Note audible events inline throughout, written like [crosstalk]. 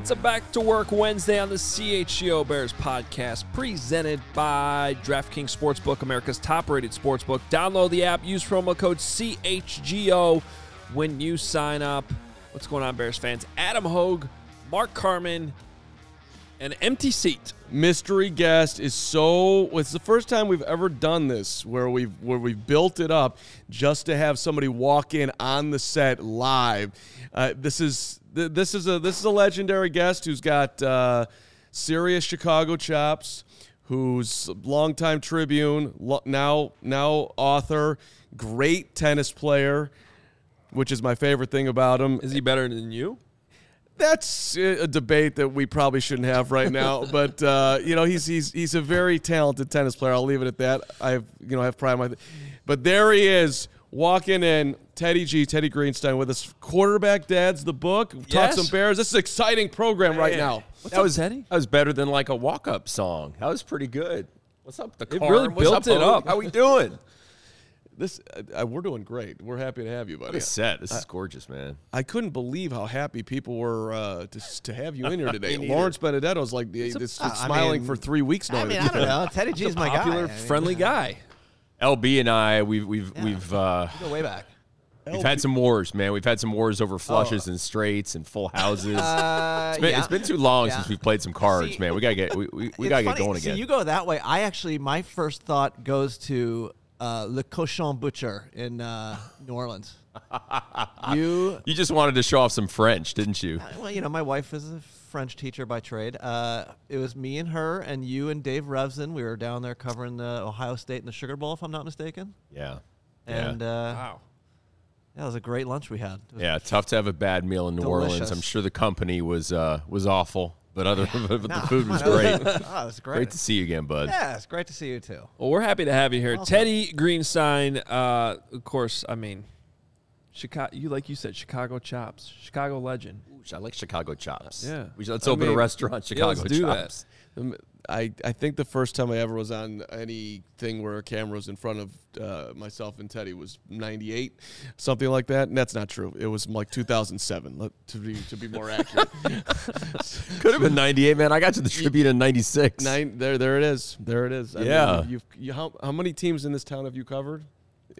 It's a back to work Wednesday on the CHGO Bears podcast, presented by DraftKings Sportsbook, America's top rated sportsbook. Download the app, use promo code CHGO when you sign up. What's going on, Bears fans? Adam Hoge, Mark Carman, an empty seat. mystery guest is so it's the first time we've ever done this where we've where we've built it up just to have somebody walk in on the set live uh, this is th- this is a this is a legendary guest who's got uh, serious chicago chops who's a longtime tribune lo- now now author great tennis player which is my favorite thing about him Is he better than you? that's a debate that we probably shouldn't have right now. [laughs] but uh, you know, he's he's he's a very talented tennis player. I'll leave it at that. I have you know I have pride in my. But there he is walking in. Teddy G, Teddy Greenstein with us. Quarterback Dads, the book. Talk Yes. some Bears. This is an exciting program right now. that was Teddy? That was better than like a walk-up song. That was pretty good. What's up, the It car? really What's built up, it Hoge? up. How we doing? This uh, we're doing great. We're happy to have you, What buddy. a set. This is gorgeous, man. I couldn't believe how happy people were uh, to, to have you in here [laughs] today. Me neither. Lawrence Benedetto's like it's, it's I smiling mean- for three weeks now. I mean, I don't know. Teddy G's my Popular, guy. I mean, friendly guy. LB and I, we've we've we've uh, Go way back. we've had some wars, man. We've had some wars over flushes and straights and full houses. Uh, it's, been, yeah. it's been too long Yeah. since we've played some cards, See, man. We gotta get we, we, we gotta get funny. going See, again. you go that way. I actually, my first thought goes to uh, Le Cochon Butcher in uh, New Orleans. [laughs] you, You just wanted to show off some French, didn't you? well, you know, my wife is a French teacher by trade. Uh, it was me and her, and you and Dave Revsine. We were down there covering the Ohio State and the Sugar Bowl, if I'm not mistaken. Yeah. And uh, Wow. that was a great lunch we had. It was Yeah, tough to have a bad meal in New Orleans. I'm sure the company was uh, was awful, but other [laughs] but the food was [laughs] come great. [laughs] oh, it was great. Great to see you again, bud. Yeah, it's great to see you too. Well, we're happy to have you here, Teddy Greenstein. Uh, of course, I mean, Chicago. You like you said, Chicago chops, Chicago legend. I like Chicago chops. Yeah. We should, let's I open mean, a restaurant, Yeah, Chicago let's do chops. Um, I, I think the first time I ever was on anything where a camera was in front of uh, myself and Teddy was 98, something like that. And that's not true. It was like 2007, let- to be, to be more accurate. [laughs] Could have been 98, man. I got to the Tribune in 96. Nine, there, there it is. There it is. I Yeah. Mean, you've, you, how, how many teams in this town have you covered?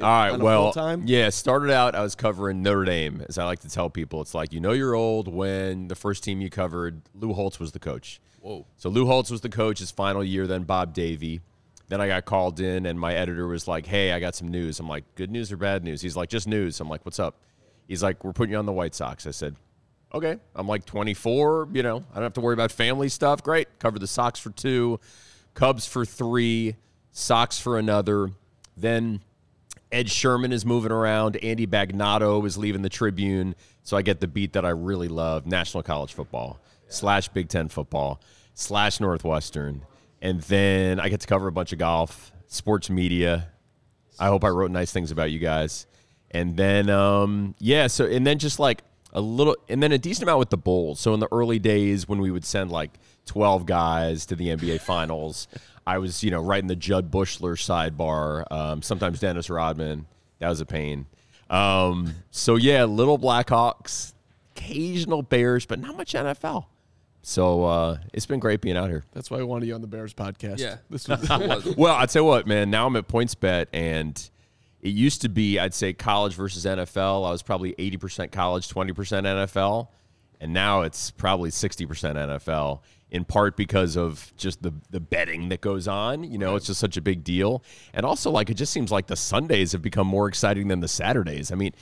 All right, well, full-time? yeah, started out, I was covering Notre Dame, as I like to tell people. It's like, you know, you're old when the first team you covered, Lou Holtz was the coach. Whoa. So Lou Holtz was the coach his final year, then Bob Davie. Then I got called in, and my editor was like, hey, I got some news. I'm like, good news or bad news? He's like, just news. I'm like, what's up? He's like, we're putting you on the White Sox. I said, okay. I'm like 24, you know, I don't have to worry about family stuff. Great. Cover the Sox for two, Cubs for three, Sox for another. Then Ed Sherman is moving around. Andy Bagnato is leaving the Tribune. So I get the beat that I really love National College Football slash Big Ten football slash Northwestern. And then I get to cover a bunch of golf, sports media. I hope I wrote nice things about you guys. And then, um, yeah, so, and then just like a little, and then a decent amount with the Bulls. So in the early days when we would send like 12 guys to the NBA Finals, I was, you know, writing the Jud Buechler sidebar, um, sometimes Dennis Rodman. That was a pain. Um, so yeah, little Blackhawks, occasional Bears, but not much NFL. So uh, it's been great being out here. That's why I wanted you on the Bears podcast. Yeah. This [laughs] was was. [laughs] Well, I tell you what, man. Now I'm at PointsBet, and it used to be I'd say college versus NFL. I was probably 80% college, 20% NFL, and now it's probably 60% NFL. In part because of just the the betting that goes on. You know, it's just such a big deal, and also like it just seems like the Sundays have become more exciting than the Saturdays. I mean.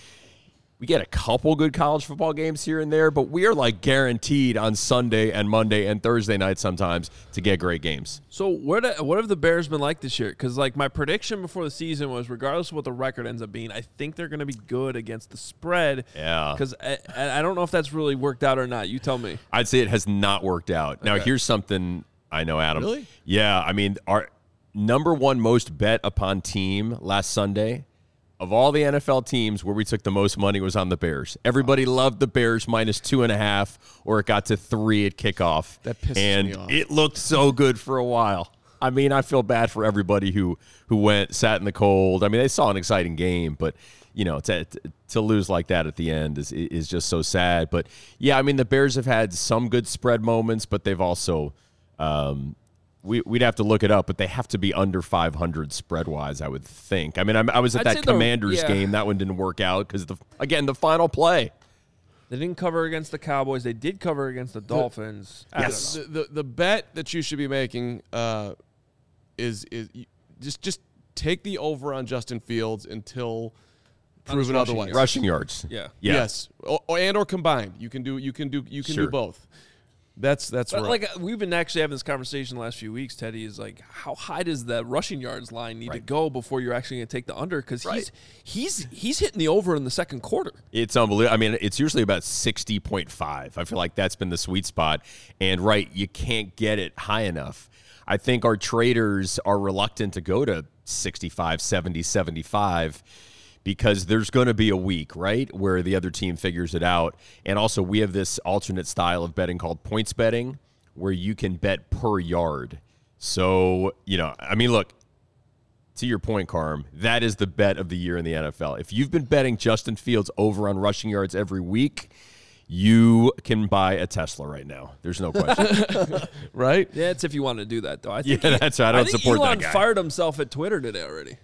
We get a couple good college football games here and there, but we are like guaranteed on Sunday and Monday and Thursday night sometimes to get great games. So what uh, what have the Bears been like this year? Because like my prediction before the season was, regardless of what the record ends up being, I think they're going to be good against the spread. Yeah. Because I, I I don't know if that's really worked out or not. You tell me. I'd say it has not worked out. Now, Okay. here's something I know, Adam. Really? Yeah. I mean, our number one most bet upon team last Sunday of all the NFL teams where we took the most money was on the Bears. Everybody loved the Bears minus two and a half, or it got to three at kickoff. That pisses and me off. And it looked so good for a while. I mean, I feel bad for everybody who who went sat in the cold. I mean, they saw an exciting game, but you know, to to lose like that at the end is is just so sad. But yeah, I mean, the Bears have had some good spread moments, but they've also um, we, we'd have to look it up, but they have to be under 500 spread wise, I would think. I mean, I'm, I was at I'd say that the- Commanders yeah. game. That one didn't work out because the again the final play. They didn't cover against the Cowboys. They did cover against the Dolphins. I don't Yes. the, the the bet that you should be making uh, is is just just take the over on Justin Fields until proven otherwise. yards. Rushing yards. Yeah. Yeah. Yes, o- or, and or combined. You can do you can do you can Sure. do both. That's that's right. like uh, we've been actually having this conversation the last few weeks. Teddy is like, how high does the rushing yards line need to go before you're actually going to take the under? Because he's he's he's hitting the over in the second quarter. It's unbelievable. I mean, it's usually about 60.5. I feel like that's been the sweet spot. And right, you can't get it high enough. I think our traders are reluctant to go to 65, 70, 75 because there's going to be a week, right, where the other team figures it out. And also, we have this alternate style of betting called points betting where you can bet per yard. So, you know, I mean, look, to your point, Carm, that is the bet of the year in the NFL. If you've been betting Justin Fields over on rushing yards every week, you can buy a Tesla right now. There's no question. [laughs] right? Yeah, it's if you want to do that though. I think Yeah, he- that's right. I don't think support that guy. fired himself at Twitter today already.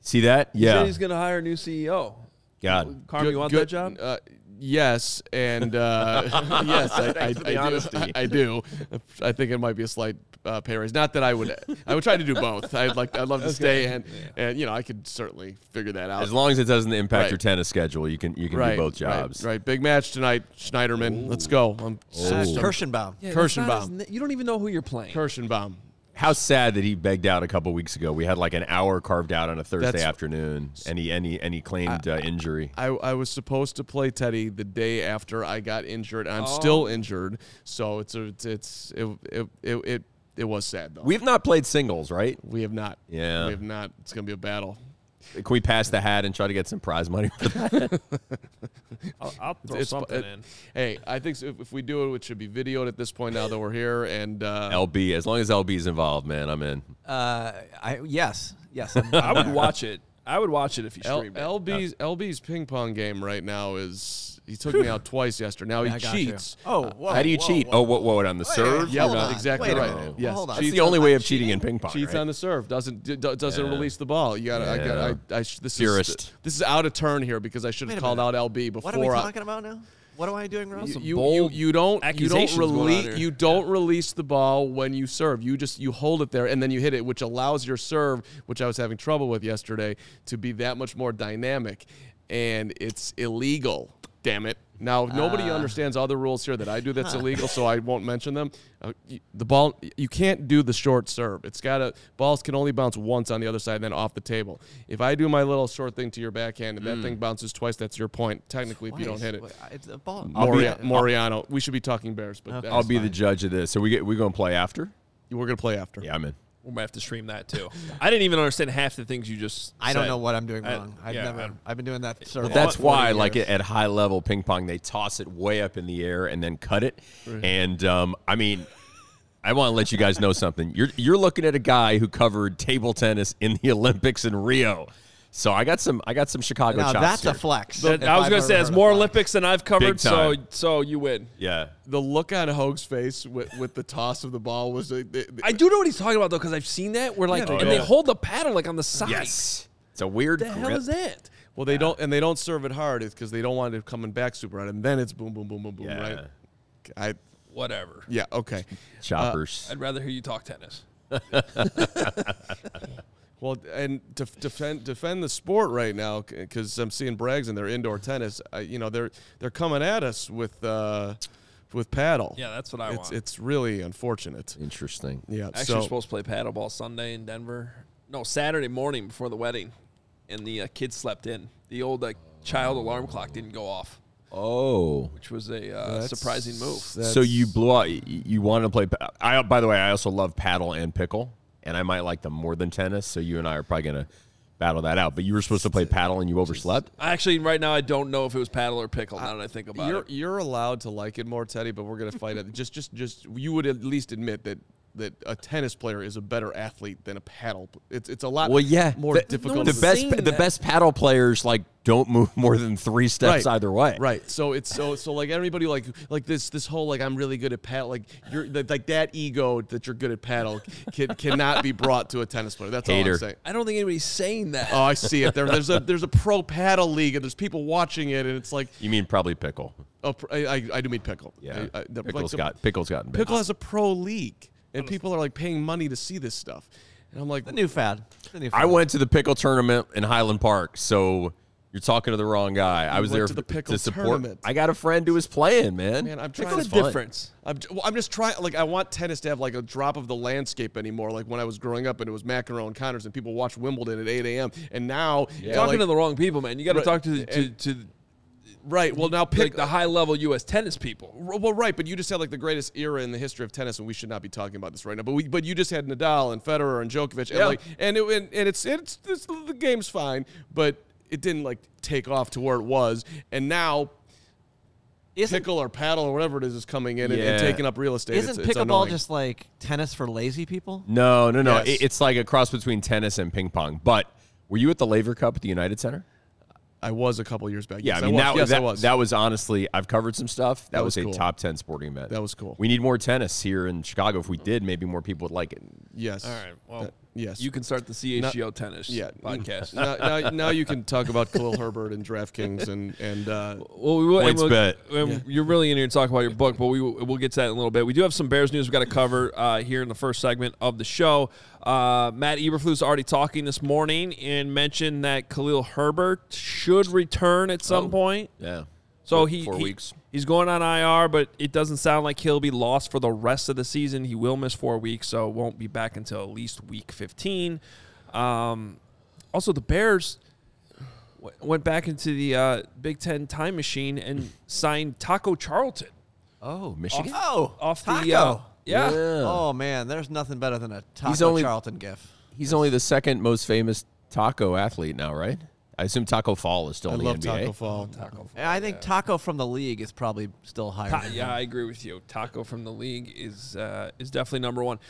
See that? He said Yeah. he's going to hire a new CEO. God. Carm, Good- you want good- that job? Uh, yes, and uh, [laughs] yes, I, I, Thanks for the I, do, honesty. [laughs] I do. I think it might be a slight uh, pay raise. Not that I would. I would try to do both. I'd like. I'd love to [laughs] stay, and and you know, I could certainly figure that out. As long as it doesn't impact Right. your tennis schedule, you can you can right, do both jobs. Right, Big match tonight, Schneiderman. Let's go. I'm Uh, so- Kirschenbaum. Yeah, that's not Kirschenbaum. You don't even know who you're playing. Kirschenbaum. How sad that he begged out a couple weeks ago. We had like an hour carved out on a Thursday That's- afternoon, and he and he, and he claimed uh, injury. I, I was supposed to play Teddy the day after I got injured. and I'm still injured, so it's a, it's it's it it, it it it was sad though. We have not played singles, right? we have not. Yeah. we have not. It's gonna be a battle. Can we pass the hat and try to get some prize money for that? [laughs] I'll, I'll throw It's- something it- in. Hey, I think so if, if we do it, it should be videoed at this point now that we're here. And uh, LB, as long as LB's involved, man, I'm in. Uh, I yes, yes. I'm- I would watch it. I would watch it if you L- streamed it. LB's LB's ping pong game right now is he took me out twice yesterday. Now [laughs] I he got you. cheats. Oh, uh, whoa, How do you whoa, cheat? whoa. Oh, what, what, on the serve? Yeah, hold on. exactly Wait a right. minute. Yes, Hold on. That's cheats the only way of cheating in ping pong. Cheats right? on the serve. Doesn't d- d- doesn't Yeah. release the ball. You got to. I got. Yeah. I, I sh- this Purist. is this is out of turn here because I should Wait have a called out minute. LB before. What are we I- talking about now? What am I doing wrong? you, Some you, bold you, you don't you don't accusations going on release you don't release the ball when you serve. You just you hold it there and then you hit it, which allows your serve, which I was having trouble with yesterday, to be that much more dynamic, and it's illegal. Damn it! Now nobody Ah. understands other rules here that I do that's [laughs] illegal, so I won't mention them. Uh, the ball you can't do the short serve. It's got to balls can only bounce once on the other side, and then off the table. If I do my little short thing to your backhand and that thing bounces twice, that's your point. Technically, if you don't hit it. Wait, It's a ball. I'll be- Moria- Moriano. We should be talking Bears, but I'll be the judge of this. So we get we going to play after? We're gonna play after. Yeah, I'm in. We might have to stream that too. I didn't even understand half the things you just. I don't know what I'm doing I- wrong. I've yeah, never. I- I've been doing that. For But that's 40 why, like at high level ping pong, they toss it way up in the air and then cut it. And um, I mean, I want to let you guys know something. You're you're looking at a guy who covered table tennis in the [laughs] Olympics in Rio. So I got some I got some Chicago Now chops that's here. a flex. That- if I was I've gonna say heard it's more. Olympics than I've covered, so so you win. Yeah. The look on Hoge's face with, with the toss of the ball was. Uh, I do know what he's talking about though, because I've seen that. Where like, Yeah, and yeah. they hold the paddle like on the side. Yes. It's a weird What the hell is that? well, they don't, and they don't serve it hard because they don't want it coming back super hard, and then it's boom, boom, boom, boom, boom, Yeah. right? I Whatever. yeah, okay. Choppers. Uh, I'd rather hear you talk tennis. [laughs] [laughs] Well, and to defend defend the sport right now because I'm seeing Braggs in their indoor tennis. I, you know, they're they're coming at us with uh, with paddle. Yeah, that's what I it's want. it's really unfortunate. Interesting. Yeah. Actually, so we're supposed to play paddleball Sunday in Denver. No, Saturday morning before the wedding, and the uh, kids slept in. The old uh, child alarm clock didn't go off, Oh. which was a uh, surprising move. So you blew out. You wanted to play? I by the way, I also love paddle and pickle, and I might like them more than tennis. So you and I are probably gonna battle that out. But you were supposed to play paddle and you overslept. Actually, right now I don't know if it was paddle or pickle. Now that I think about you're it, you're allowed to like it more, Teddy, but we're gonna fight it. Just just just you would at least admit that that a tennis player is a better athlete than a paddle. It's it's a lot Well, yeah, more the, difficult. The best, the that. best paddle players like don't move more than three steps right. either way. Right. So it's so so like everybody like like this this whole like I'm really good at paddle like you're like that ego that you're good at paddle can, cannot be brought to a tennis player. That's all I'm saying. I don't think anybody's saying that. Oh, I see it. There, there's a there's a pro paddle league and there's people watching it and it's like You mean probably pickle? oh, I, I, I do mean pickle. Yeah. I, I, the- like the- got pickle's gotten big. pickle has a pro league and people are like paying money to see this stuff. And I'm like, The new fad. The new I went to the pickle tournament in Highland Park, so you're talking to the wrong guy. I was there to the pickle to support. tournament. I got a friend who was playing, man. man, I'm trying What's to the difference? I'm, well, I'm just trying. Like, I want tennis to have like a drop of the landscape anymore. Like when I was growing up, and it was McEnroe and Connors, and people watched Wimbledon at 8 a.m. And now, You're yeah, talking like- to the wrong people, man. You got to talk to to, And- to right. Well, now pick like the high level U.S. tennis people. Well, right, but you just had like the greatest era in the history of tennis, and we should not be talking about this right now. But we, but you just had Nadal and Federer and Djokovic, and Yeah. like, and it, and, and it's, it's it's the game's fine, but it didn't like take off to where it was, and now. pickle or paddle or whatever it is is coming in and, and taking up real estate. Isn't it's, it's pickleball annoying. just like tennis for lazy people? No, no, no. Yes. It- it's like a cross between tennis and ping pong. But were you at the Laver Cup at the United Center? I was a couple years back. Yeah, Yes, I mean was. that, yes, that, I was. that was honestly I've covered some stuff. That, That was, was a top ten sporting event. That was cool. We need more tennis here in Chicago. If we did, maybe more people would like it. yes. All right. Well, Uh, yes. you can start the CHGO tennis yeah. podcast. now, now, now you can talk about Khalil Herbert and DraftKings and and uh, Well, we will. and we'll- bet. and You're really in here to talk about your book, but we will, we'll get to that in a little bit. We do have some Bears news we've got to cover uh, here in the first segment of the show. Uh, Matt Eberflus already talking this morning and mentioned that Khalil Herbert should return at some Oh. point. Yeah. So he, four he- weeks. He's going on IR, but it doesn't sound like he'll be lost for the rest of the season. He will miss four weeks, so won't be back until at least week 15. Um, also, the Bears w- went back into the uh, Big Ten time machine and signed Taco Charlton Oh, Michigan. Oh, off taco. the. Uh, yeah. Oh man, there's nothing better than a taco He's only- Charlton gif. He's only the second most famous taco athlete now, right? I assume Taco Fall is still I in the love NBA. Taco Fall. And I think taco from the league is probably still higher. Ta- than yeah. I agree with you. Taco from the league is uh, is definitely number one.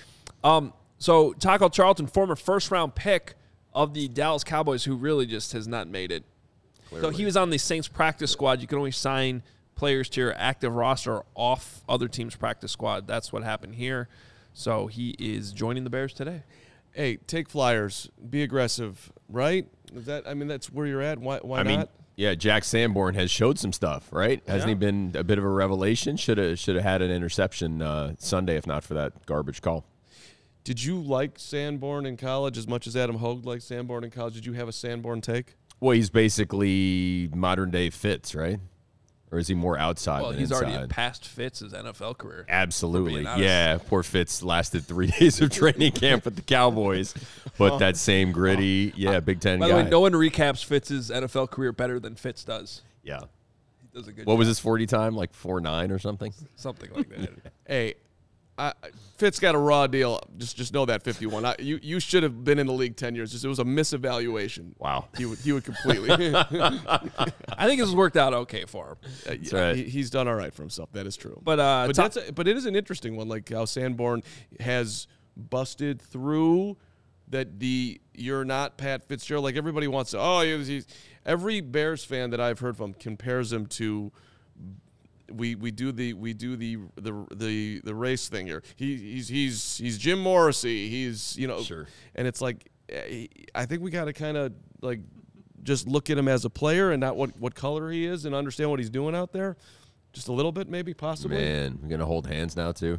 Um, so Taco Charlton, former first round pick of the Dallas Cowboys, who really just has not made it. So he was on the Saints practice squad. You can only sign players to your active roster off other teams' practice squad. That's what happened here. So he is joining the Bears today. Hey, take flyers. Be aggressive, right? Is that I mean that's where you're at. Why why I mean, not? yeah, Jack Sanborn has showed some stuff, right? Hasn't he been a bit of a revelation? Should have should have had an interception uh, Sunday if not for that garbage call. Did you like Sanborn in college as much as Adam Hoge liked Sanborn in college? Did you have a Sanborn take? Well, he's basically modern day Fitz, right? Or is he more outside Well, than he's inside? already past Fitz' NFL career. Absolutely. Yeah, poor Fitz lasted three [laughs] days of training camp with the Cowboys, but that [laughs] same gritty, yeah, Big Ten By guy. the way, no one recaps Fitz's NFL career better than Fitz does. yeah. He does a good What job. was his 40 time? Like 4 9 or something? Something like that. [laughs] Hey, I, Fitz got a raw deal. Just just know that 51. I, you you should have been in the league 10 years. Just, it was a misevaluation. Wow. He would he would completely. [laughs] I think this has worked out okay for him. That's right. He, he's done all right for himself. That is true. But, uh, but top- that's a, but it is an interesting one. Like how Sanborn has busted through that the you're not Pat Fitzgerald. Like everybody wants to. Oh, he's, he's every Bears fan that I've heard from compares him to. We, we do the we do the the the, the race thing here. He, he's he's he's Jim Morrissey. He's you know Sure. and it's like eh, I think we got to kind of like just look at him as a player and not what what color he is and understand what he's doing out there. Just a little bit, maybe, possibly. Man, we're gonna hold hands now too.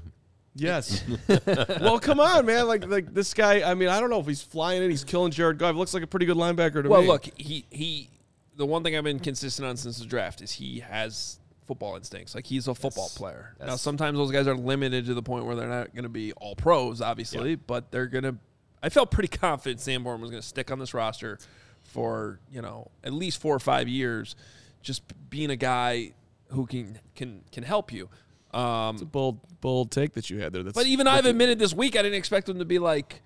Yes. [laughs] well, come on, man. Like like this guy. I mean, I don't know if he's flying in. He's killing Jared Goff. Looks like a pretty good linebacker to Well, me. look, he he. The one thing I've been consistent on since the draft is he has football instincts. Like he's a football player. Now, sometimes those guys are limited to the point where they're not going to be all pros, obviously, but they're going to. I felt pretty [laughs] confident Sanborn was going to stick on this roster for you know at least four or five years, just being a guy who can can can help you. Um, It's a bold bold take that you had there. That's but even I've admitted this week I didn't expect him to be like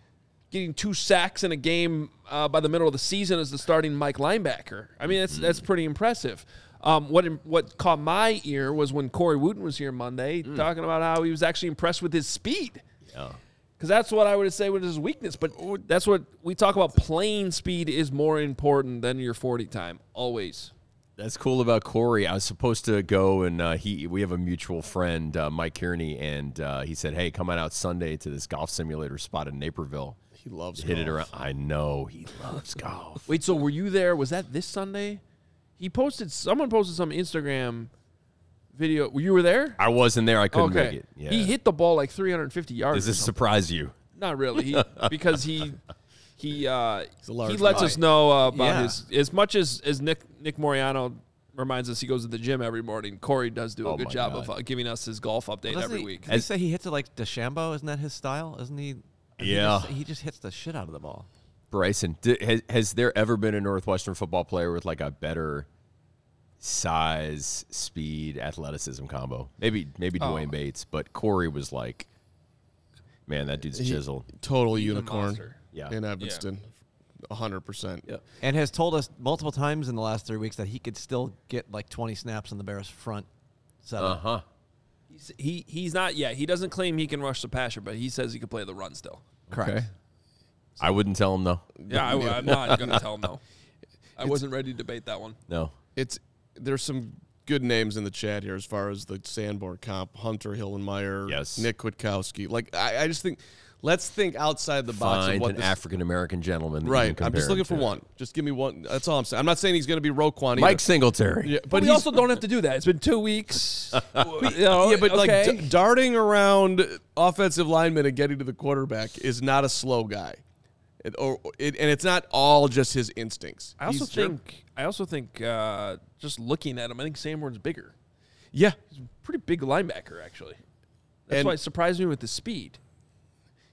getting two sacks in a game uh, by the middle of the season as the starting Mike linebacker. I mean, that's that's pretty impressive. Um, what what caught my ear was when Corey Wootton was here Monday talking about how he was actually impressed with his speed. Yeah. Because that's what I would say was his weakness. But that's what we talk about. Playing speed is more important than your 40 time, always. That's cool about Corey. I was supposed to go and uh, he we have a mutual friend, uh, Mike Kearney, and uh, he said, "Hey, come on out Sunday to this golf simulator spot in Naperville. he loves Hit it around. I know he loves golf. Wait, so were you there? Was that this Sunday? He posted. Someone posted some Instagram video. You were there? I wasn't there. I couldn't okay. make it. Yeah. He hit the ball like 350 yards. Does this surprise you? Not really, he, [laughs] because he he uh, he lets guy. us know uh, about Yeah. his as much as as Nick Nick Moriano reminds us he goes to the gym every morning. Corey does do a Oh good job God. of uh, giving us his golf update Doesn't every he, week. Did he say he hits it like DeChambeau? Isn't that his style? Isn't he? he Yeah. just- He just hits the shit out of the ball. Bryson, di has, has there ever been a Northwestern football player with like a better size, speed, athleticism combo? Maybe maybe Oh. D'Wayne Bates, but Corey was like, man, that dude's chiseled. total He's unicorn. Yeah. in Evanston. A hundred percent. Yeah. And has told us multiple times in the last three weeks that he could still get like 20 snaps on the Bears front seven. Uh huh. He's, he he's not. Yeah, he doesn't claim he can rush the passer, but he says he can play the run still. Correct. Okay. I wouldn't tell him no. Yeah, I, am not going to tell him no. I wasn't ready to debate that one. No. It's there's some good names in the chat here as far as the Sanborn comp, Hunter Hillenmeyer, Yes. Nick Kwiatkowski. Like I, I just think let's think outside the box of Find what an African American gentleman. Right. I'm just looking for to. one. Just give me one. That's all I'm saying. I'm not saying he's going to be Roquan. Mike either. Singletary. Yeah, But but we also don't have to do that. It's been two weeks. [laughs] you know, yeah, but like d- darting around offensive linemen and getting to the quarterback is not a slow guy, it, or it, and it's not all just his instincts. I also He's- think I also think uh, just looking at him, I think Sanborn's bigger. yeah, He's a pretty big linebacker, actually. That's And- why it surprised me with the speed.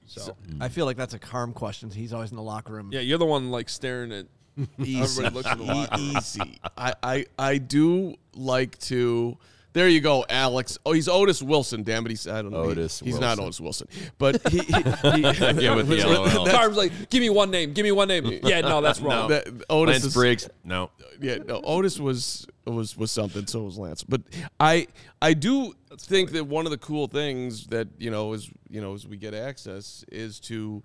So, I feel like that's a Carm question. He's always in the locker room. yeah, you're the one like staring at. [laughs] easy, Everybody looks in the locker room. easy. I, I I do like to. There you go, Alex. Oh, he's Otis Wilson. Damn it, he's I don't know. He- Otis he's not Otis Wilson, but he. he, [laughs] he Yeah, with the [laughs] LOL. Carm's like, give me one name. Give me one name. Yeah, no, that's [laughs] wrong. that, Otis Lance is, Briggs. No. yeah, no, Otis was was was something. So was Lance. But I I do think that one of the cool things that you know is you know as we get access is to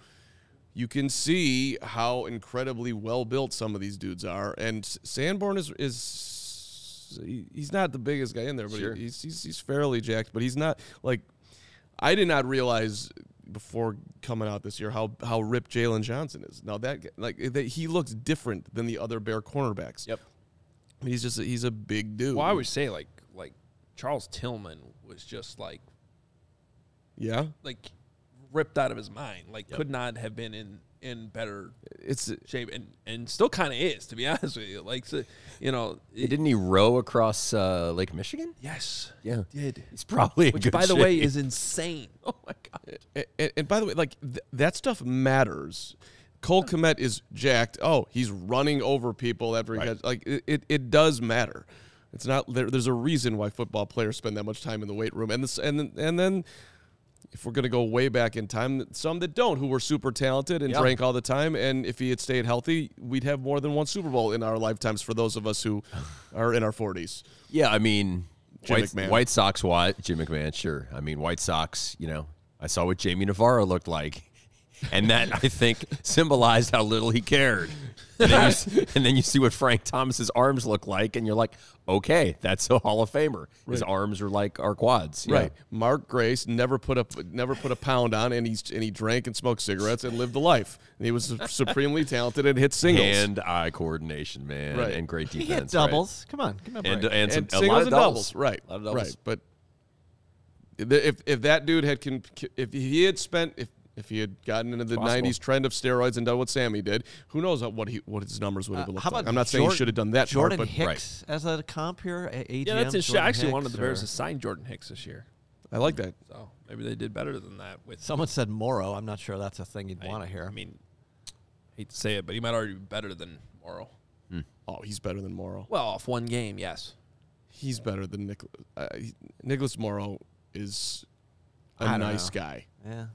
you can see how incredibly well built some of these dudes are, and S- Sanborn is is he- he's not the biggest guy in there, but Sure. he's, he's he's fairly jacked, but he's not like I did not realize before coming out this year how how ripped Jaylon Johnson is. Now that like that he looks different than the other Bear cornerbacks. Yep. He's just a, he's a big dude. Well, I would say like like Charles Tillman was just like yeah. like ripped out of his mind. Like could not have been in in better It's shape, and and still kind of is to be [laughs] honest with you. Like so, you know, it- Didn't he row across uh, Lake Michigan? yes, Yeah. he did. He's probably Which, by the way, is insane. [laughs] Oh my god. and, and by the way, like th- that stuff matters. Cole Kmet is jacked. Oh, he's running over people after he Right. gets like it, it, does matter. It's not there, there's a reason why football players spend that much time in the weight room. And this and then- and then if we're gonna go way back in time, some that don't, who were super talented and Yeah. drank all the time, and if he had stayed healthy, we'd have more than one Super Bowl in our lifetimes. For those of us who [laughs] are in our forties, Yeah, I mean, Jim White, McMahon. White Sox, what? Jim McMahon, sure. I mean, White Sox, you know, I saw what Jamie Navarro looked like. And that I think symbolized how little he cared. And then, you, and then you see what Frank Thomas's arms look like, and you're like, okay, that's a Hall of Famer. His arms are like our quads, Yeah. Right. Mark Grace never put a never put a pound on, and he's and he drank and smoked cigarettes and lived a life. And he was supremely talented and hit singles. Hand-eye coordination, man, Right. and great defense. He defense. hit right? doubles. Come on, give me a and and, some, and a lot singles of and doubles. doubles. Right. A lot of doubles. Right. But if if that dude had con- if he had spent if if he had gotten into the possible. '90s trend of steroids and done what Sammy did, who knows what he what his numbers would have Uh, looked how like. I'm not saying he should have done that Jordan part, but Hicks as a comp here. A- AGM, Yeah, that's interesting. I actually Hicks, wanted the Bears or- to sign Jordan Hicks this year. I like that. So maybe they did better than that with Someone said Morrow. I'm not sure that's a thing you'd want to hear. I mean, hate to say it, but he might already be better than Morrow. Oh, he's better than Morrow. Well, off one game, yes. He's better than Nicholas. Uh, Nicholas Morrow is a nice know. guy. Yeah.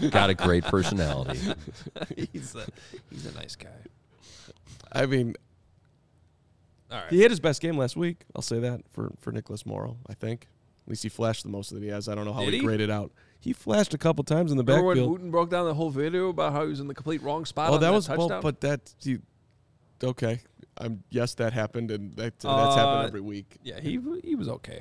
[laughs] Got a great personality. [laughs] he's a he's a nice guy. I mean, All right. he had his best game last week. I'll say that for for Nicholas Morrow. I think at least he flashed the most that he has. I don't know how Did he, he? graded out. He flashed a couple times in the Remember when backfield. Wootton broke down the whole video about how he was in the complete wrong spot? Oh, on that that was touchdown? well, but that he, okay. I'm yes, that happened, and that, that's Uh, happened every week. Yeah, he he was okay.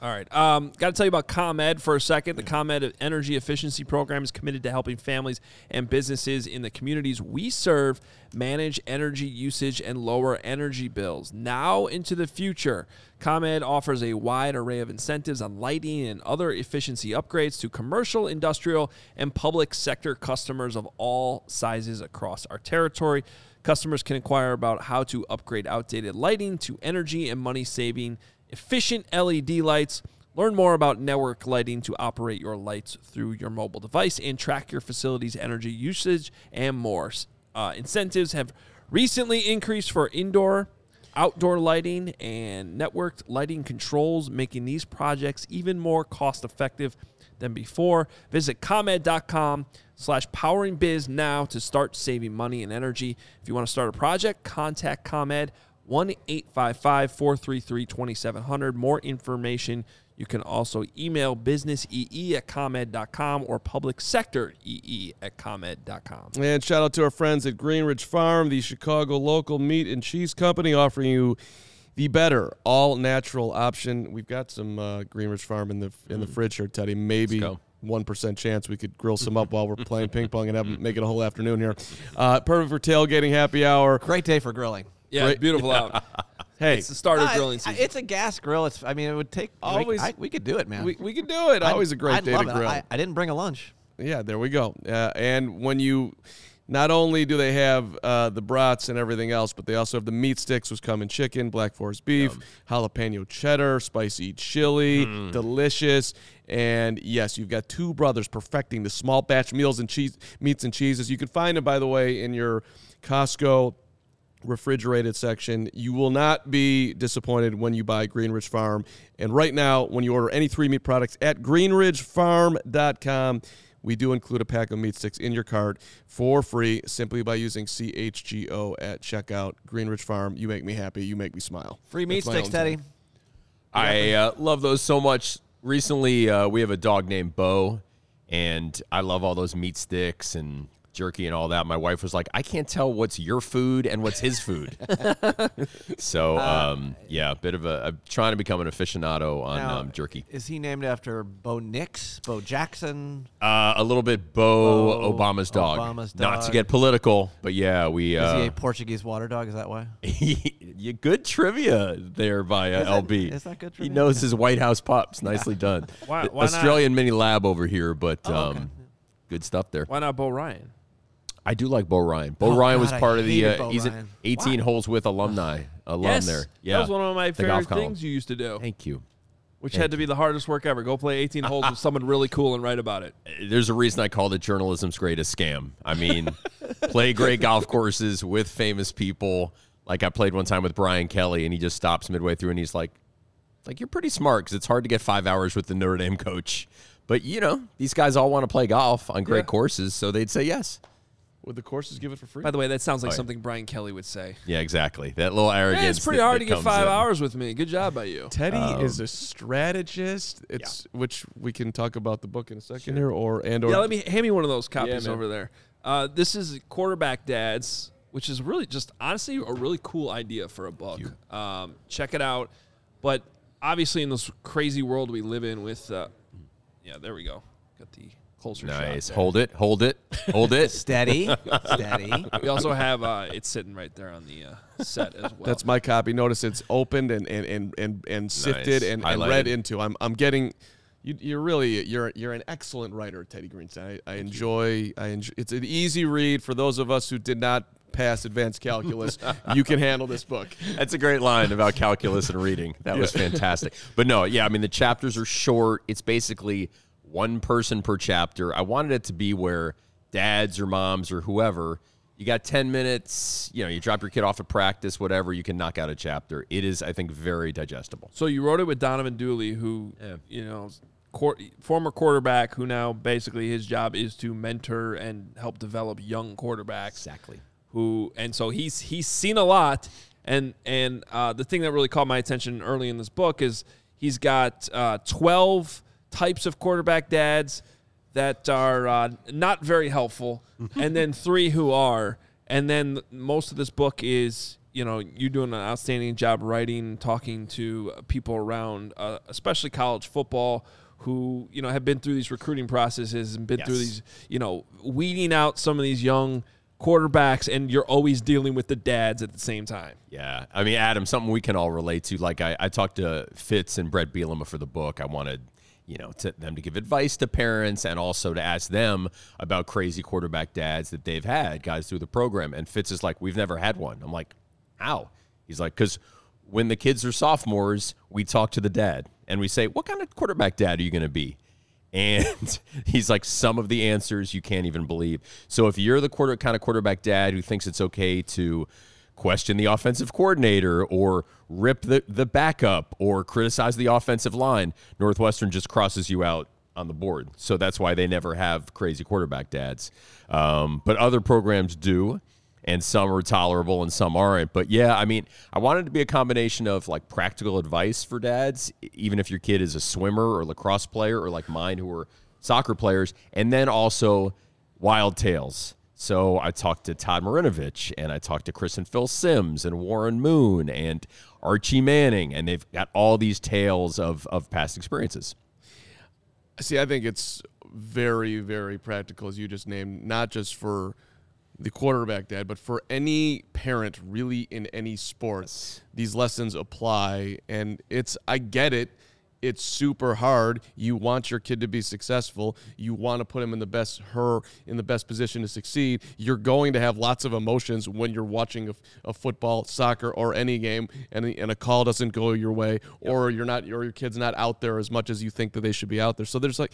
All right. Um, Got to tell you about ComEd for a second. The ComEd Energy Efficiency Program is committed to helping families and businesses in the communities we serve manage energy usage and lower energy bills. Now into the future, ComEd offers a wide array of incentives on lighting and other efficiency upgrades to commercial, industrial, and public sector customers of all sizes across our territory. Customers can inquire about how to upgrade outdated lighting to energy and money saving efficient LED lights. Learn more about network lighting to operate your lights through your mobile device and track your facility's energy usage and more. Uh, incentives have recently increased for indoor, outdoor lighting, and networked lighting controls, making these projects even more cost effective than before. Visit ComEd.com slash poweringbiz now to start saving money and energy. If you want to start a project, contact ComEd 1 855 433 2700. More information. You can also email businessee at comed.com or public sector ee at comed.com. And shout out to our friends at Greenridge Farm, the Chicago local meat and cheese company, offering you the better all natural option. We've got some uh, Greenridge Farm in the in the fridge here, Teddy. Maybe go. one percent chance we could grill some up while we're playing [laughs] ping pong and have make it a whole afternoon here. Uh, perfect for tailgating, happy hour. Great day for grilling. Yeah, it's beautiful out. [laughs] Hey, It's the start of Uh, grilling season. It's a gas grill. It's. I mean, it would take. Always- Always. I, we could do it, man. we, we can do it. I'd- Always a great I'd day to it. grill. I, I didn't bring a lunch. Yeah, there we go. Uh, and when you, not only do they have uh, the brats and everything else, but they also have the meat sticks, which come in chicken, black forest beef, jalapeno cheddar, spicy chili, delicious. And yes, you've got two brothers perfecting the small batch meals and cheese meats and cheeses. You can find them, by the way, in your Costco refrigerated section. You will not be disappointed when you buy Greenridge Farm. And right now, when you order any three meat products at greenridgefarm.com, we do include a pack of meat sticks in your cart for free simply by using CHGO at checkout. Greenridge Farm, you make me happy, you make me smile. Free meat That's sticks, Teddy. thing. I uh, love those so much. Recently, uh, we have a dog named Bo, and I love all those meat sticks and jerky and all that. My wife was like, I can't tell what's your food and what's his food. [laughs] so, um, yeah, a bit of a. I'm trying to become an aficionado on Now, um, jerky. Is he named after Bo Nix, Bo Jackson? Uh, a little bit Bo, Bo, Obama's dog. Obama's Not to dog. get political, but yeah, we. Is Uh, he a Portuguese water dog? Is that why? [laughs] you good trivia there by uh, Is that- LB. is that good trivia He trivia? knows his White House pups. Nicely done. Why- The why not? Australian mini lab over here, but Oh, okay. um, good stuff there. Why not Bo Ryan? I do like Bo Ryan. Bo Oh, Ryan was God, I part of the. Uh, he's an Ryan. 18 holes with alumni alum yes, there. that was one of my The favorite things you used to do, Thank you. which had to be the hardest work ever. Go play 18 holes with someone really cool and write about it. [laughs] There's a reason I called it journalism's greatest scam. I mean, [laughs] play great golf courses with famous people. Like I played one time with Brian Kelly, and he just stops midway through, and he's like, "Like you're pretty smart because it's hard to get five hours with the Notre Dame coach." But you know, these guys all want to play golf on great Yeah. courses, so they'd say yes. Would the courses give it for free? By the way, that sounds like Oh, yeah. something Brian Kelly would say. Yeah, exactly. That little arrogance. Hey, it's pretty that- hard that to get comes five in. hours with me. Good job by you. Teddy Um, is a strategist. It's which we can talk about the book in a second here, or and or Yeah, let me hand me one of those copies man. over there. Uh, this is quarterback dads, which is really just honestly a really cool idea for a book. Um, check it out. But obviously, in this crazy world we live in, with uh, yeah, there we go. Got the closer shot. Nice. Hold it. Hold it. Hold it. [laughs] Steady, [laughs] steady. We also have uh, it's sitting right there on the uh, set as well. That's my copy. Notice it's opened and and and and, and sifted and, and read into. I'm I'm getting. You, you're really you're you're an excellent writer, Teddy Greenstein. I, I enjoy I enjoy. It's an easy read for those of us who did not pass advanced calculus. [laughs] you can handle this book. That's a great line about calculus and reading. That was fantastic. But no, yeah, I mean the chapters are short. It's basically one person per chapter. I wanted it to be where dads or moms or whoever, you got 10 minutes, you know, you drop your kid off at practice, whatever, you can knock out a chapter. It is I think very digestible. So you wrote it with Donovan Dooley, who Yeah. you know, quar- former quarterback, who now basically his job is to mentor and help develop young quarterbacks. Exactly. Who and so he's he's seen a lot, and and uh, the thing that really caught my attention early in this book is he's got uh, twelve types of quarterback dads that are uh, not very helpful, and then three who are, and then most of this book is you know you doing an outstanding job writing, talking to people around, uh, especially college football, who you know have been through these recruiting processes and been through these you know weeding out some of these young quarterbacks, and you're always dealing with the dads at the same time. Yeah. I mean, Adam, something we can all relate to. Like, I, I talked to Fitz and Brett Bielema for the book. I wanted, you know, to, them to give advice to parents and also to ask them about crazy quarterback dads that they've had, guys through the program. And Fitz is like, we've never had one. I'm like, how? He's like, because when the kids are sophomores, we talk to the dad and we say, what kind of quarterback dad are you going to be? And [laughs] he's like, some of the answers you can't even believe. So if you're the quarter kind of quarterback dad who thinks it's okay to question the offensive coordinator or rip the, the backup or criticize the offensive line, Northwestern just crosses you out on the board. So that's why they never have crazy quarterback dads. Um, but other programs do and some are tolerable and some aren't. But yeah, I mean, I wanted to be a combination of like practical advice for dads, even if your kid is a swimmer or lacrosse player or like mine who are soccer players, and then also wild tales. So I talked to Todd Marinovich and I talked to Chris and Phil Sims and Warren Moon and Archie Manning, and they've got all these tales of, of past experiences. See, I think it's very, very practical, as you just named, not just for the quarterback dad, but for any parent really in any sport. These lessons apply. And it's, I get it. It's super hard. You want your kid to be successful. You want to put him in the best, her in the best position to succeed. You're going to have lots of emotions when you're watching a, a football, soccer, or any game, and, and a call doesn't go your way, or you're not, or your kid's not out there as much as you think that they should be out there. So there's like,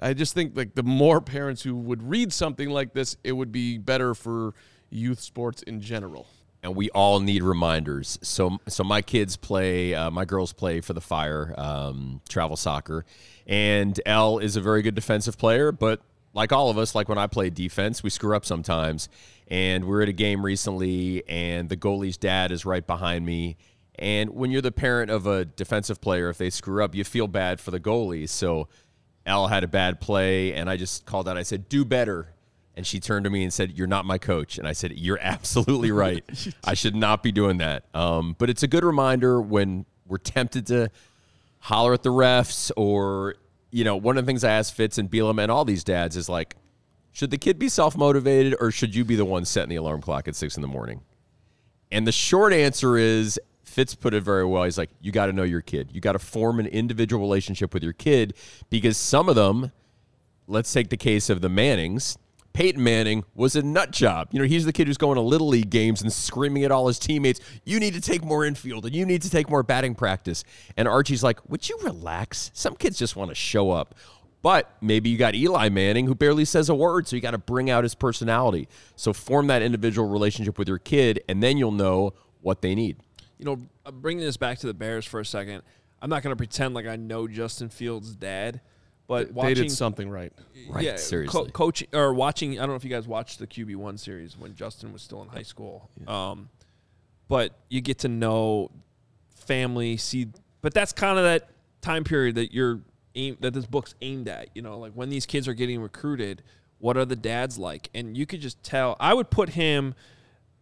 I just think like the more parents who would read something like this, it would be better for youth sports in general. And we all need reminders. So, so my kids play, uh, my girls play for the Fire, um, travel soccer, and Elle is a very good defensive player. But like all of us, like when I play defense, we screw up sometimes. And we're at a game recently, and the goalie's dad is right behind me. And when you're the parent of a defensive player, if they screw up, you feel bad for the goalie. So, Elle had a bad play, and I just called out. I said, "Do better." And she turned to me and said, "You're not my coach." And I said, "You're absolutely right. [laughs] I should not be doing that." Um, but it's a good reminder when we're tempted to holler at the refs, or you know, one of the things I asked Fitz and Bielema and all these dads is like, should the kid be self motivated, or should you be the one setting the alarm clock at six in the morning? And the short answer is Fitz put it very well. He's like, you got to know your kid. You got to form an individual relationship with your kid because some of them, let's take the case of the Mannings. Peyton Manning was a nut job. You know, he's the kid who's going to little league games and screaming at all his teammates, "You need to take more infield and you need to take more batting practice." And Archie's like, "Would you relax? Some kids just want to show up." But maybe you got Eli Manning who barely says a word, so you got to bring out his personality. So form that individual relationship with your kid and then you'll know what they need. you know, uh, bringing this back to the Bears for a second, I'm not going to pretend like I know Justin Fields' dad, But They watching did something right. Right, yeah, seriously. coaching or watching. I don't know if you guys watched the QB one series when Justin was still in high school. Um, but you get to know family, see. But that's kind of that time period that you're aim, that this book's aimed at. You know, like when these kids are getting recruited, what are the dads like? And you could just tell. I would put him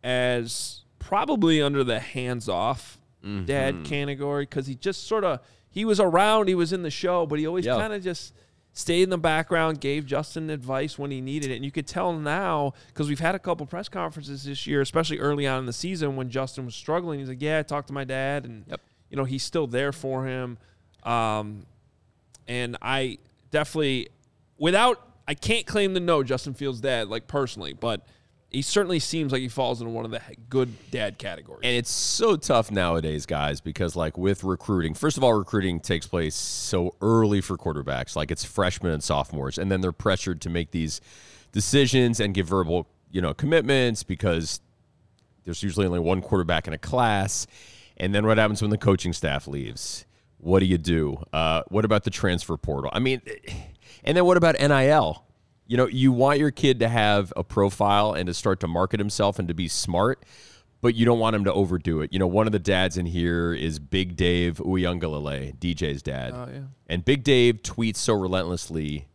as probably under the hands off Mm-hmm. dad category because he just sort of he was around, he was in the show, but he always Yeah. kind of just stayed in the background, gave Justin advice when he needed it. And you could tell now because we've had a couple press conferences this year, especially early on in the season when Justin was struggling. He's like, "Yeah, I talked to my dad, and Yep. you know he's still there for him." Um, and I definitely, without, I can't claim to know Justin Fields' dad like personally, but he certainly seems like he falls into one of the good dad categories. And it's so tough nowadays, guys, because like with recruiting, first of all, recruiting takes place so early for quarterbacks, like it's freshmen and sophomores, and then they're pressured to make these decisions and give verbal, you know, commitments because there's usually only one quarterback in a class. And then what happens when the coaching staff leaves? What do you do? Uh, what about the transfer portal? I mean, [sighs] and then what about NIL? You know, you want your kid to have a profile and to start to market himself and to be smart, but you don't want him to overdo it. You know, one of the dads in here is Big Dave Uiagalelei, DJ's dad. Oh, yeah. And Big Dave tweets so relentlessly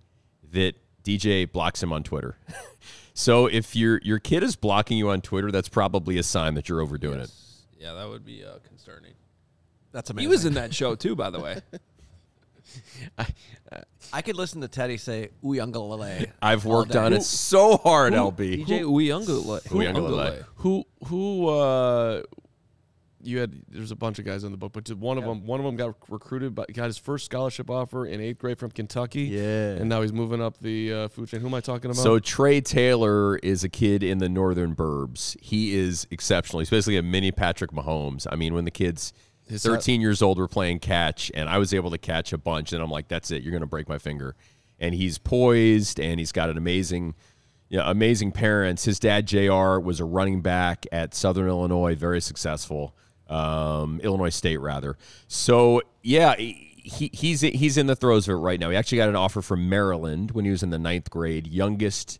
that DJ blocks him on Twitter. [laughs] so if your your kid is blocking you on Twitter, that's probably a sign that you're overdoing it. yeah, that would be uh, concerning. That's amazing. He was in that show too, by the way. [laughs] [laughs] I could listen to Teddy say "Uiagalelei." I've worked on it so hard, LB. DJ Uiagalelei. Uiagalelei. Who who uh you had there's a bunch of guys in the book, but one of them one of them got recruited by got his first scholarship offer in 8th grade from Kentucky. Yeah. And now he's moving up the uh, food chain. Who am I talking about? So Trey Taylor is a kid in the northern burbs. He is exceptional. He's basically a mini Patrick Mahomes. I mean, when the kid's His- 13 years old, we're playing catch, and I was able to catch a bunch, and I'm like, "That's it. You're going to break my finger." And he's poised, and he's got an amazing, you know, amazing parents. His dad Jr. was a running back at Southern Illinois, very successful, um, Illinois State rather. So yeah. He, he's he's in the throes of it right now. He actually got an offer from Maryland when he was in the ninth grade, youngest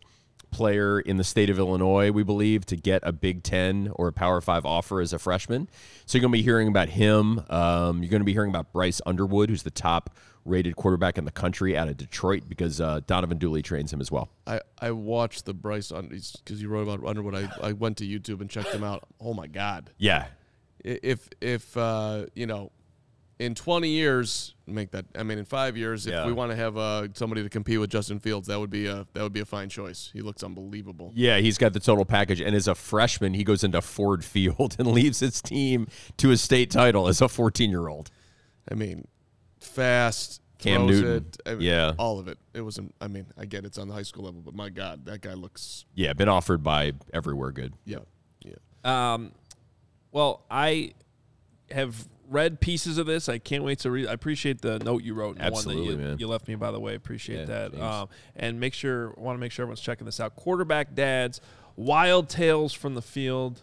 player in the state of Illinois, we believe, to get a Big Ten or a Power Five offer as a freshman. So you're going to be hearing about him. Um, you're going to be hearing about Bryce Underwood, who's the top rated quarterback in the country out of Detroit, because uh, Donovan Dooley trains him as well. I, I watched the Bryce Underwood because you wrote about Underwood. I, I went to YouTube and checked him out. Oh my God! Yeah. If if uh, you know, in 20 years, make that. I mean, in five years, if Yeah. we want to have uh, somebody to compete with Justin Fields, that would be a that would be a fine choice. He looks unbelievable. Yeah, he's got the total package. And as a freshman, he goes into Ford Field [laughs] and leaves his team to a state title as a 14 year old. I mean, fast. Cam throws Newton. It, I mean, Yeah. all of it. It wasn't. I mean, I get it's on the high school level, but my God, that guy looks. Yeah, been offered by everywhere good. Yeah, yeah. Um, well, I have read pieces of this. I can't wait to read. I appreciate the note you wrote. Absolutely, that you, man. you left me. By the way, appreciate Yeah, that. Um, and make sure want to make sure everyone's checking this out. Quarterback dads, wild tales from the field.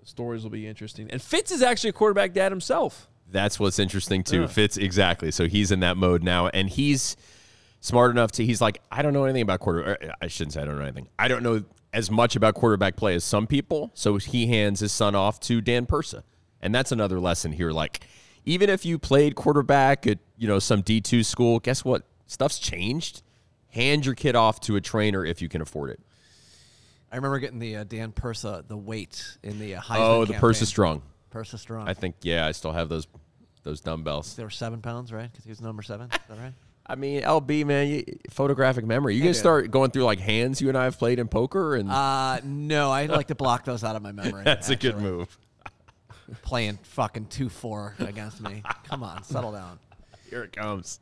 The stories will be interesting. And Fitz is actually a quarterback dad himself. That's what's interesting too. Yeah. Fitz exactly. So he's in that mode now, and he's smart enough to. He's like, I don't know anything about quarter. I shouldn't say I don't know anything. I don't know as much about quarterback play as some people. So he hands his son off to Dan Persa, and that's another lesson here. Like, even if you played quarterback at you know some D two school, guess what? Stuff's changed. Hand your kid off to a trainer if you can afford it. I remember getting the uh, Dan Persa the weight in the uh, Heisman oh, the campaign. Persa strong. Persa strong. I think yeah, I still have those those dumbbells. they were seven pounds, right? Because he was number seven. Is that right? [laughs] I mean, LB man, you, photographic memory. You can start going through like hands you and I have played in poker, and Uh, no, I like to block those out of my memory. [laughs] that's a good move. Playing fucking two four against me. Come on, settle down. Here it comes.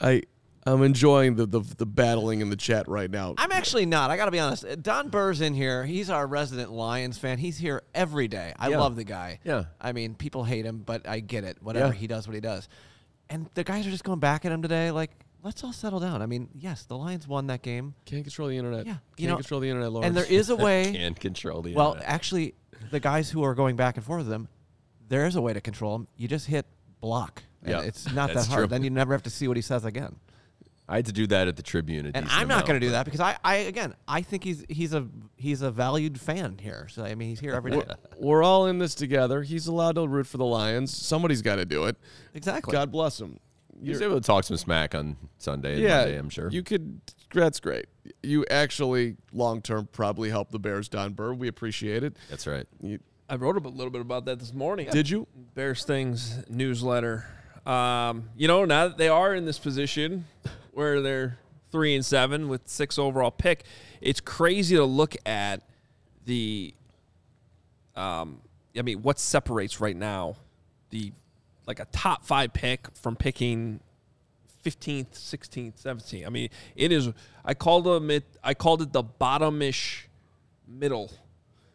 I I'm enjoying the, the the battling in the chat right now. I'm actually not. I got to be honest. Don Burr's in here. He's our resident Lions fan. He's here every day. I Yeah. love the guy. Yeah. I mean, people hate him, but I get it. Whatever Yeah. he does, what he does. And the guys are just going back at him today. Like, let's all settle down. I mean, yes, the Lions won that game, Can't control the internet. Yeah, Can't you know, control the internet, Lawrence. and there is a [laughs] way. Can control the. well, internet. actually, the guys who are going back and forth with them, there is a way to control him. You just hit block. Yeah, it's not that hard. true. Then you never have to see what he says again. I had to do that at the Tribune. a And decent I'm not going to do that because I, I again, I think he's he's a he's a valued fan here. So I mean, he's here every day. [laughs] We're all in this together. He's allowed to root for the Lions. Somebody's got to do it. exactly. God bless him. He was able to talk some smack on Sunday and yeah, Monday, I'm sure. You could. That's great. You actually long term probably help the Bears, Don Burr. We appreciate it. That's right. You, I wrote a little bit about that this morning. Did you? Bears Things newsletter. Um, you know, now that they are in this position where they're three and seven with six overall pick, it's crazy to look at the. Um, I mean, what separates right now the like a top five pick from picking 15th, 16th, 17th. I mean, it is. I called them it. I called it the bottomish middle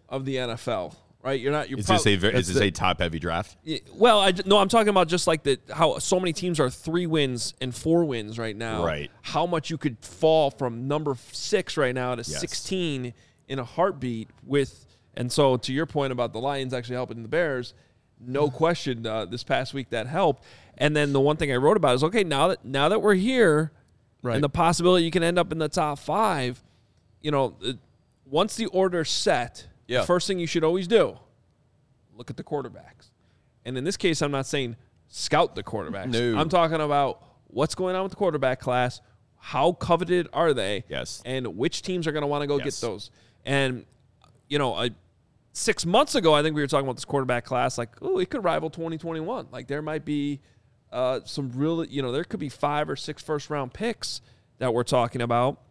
of the NFL. Right? You're not. You're Is prob- this a is this the- a top heavy draft? yeah, Well, I no, I'm talking about just like the how so many teams are three wins and four wins right now. Right. How much you could fall from number six right now to Yes. 16 in a heartbeat with, and so to your point about the Lions actually helping the Bears, no question uh, this past week that helped. And then the one thing I wrote about is okay now that now that we're here, Right. and the possibility you can end up in the top five, you know, once the order's set, Yeah. the first thing you should always do look at the quarterbacks. And in this case, I'm not saying scout the quarterbacks. No. I'm talking about what's going on with the quarterback class. How coveted are they? Yes. And which teams are going to want to go Yes. get those? And, you know, I, six months ago, I think we were talking about this quarterback class. Like, oh, it could rival 2021. Like, there might be uh, some real, you know, there could be five or six first round picks that we're talking about.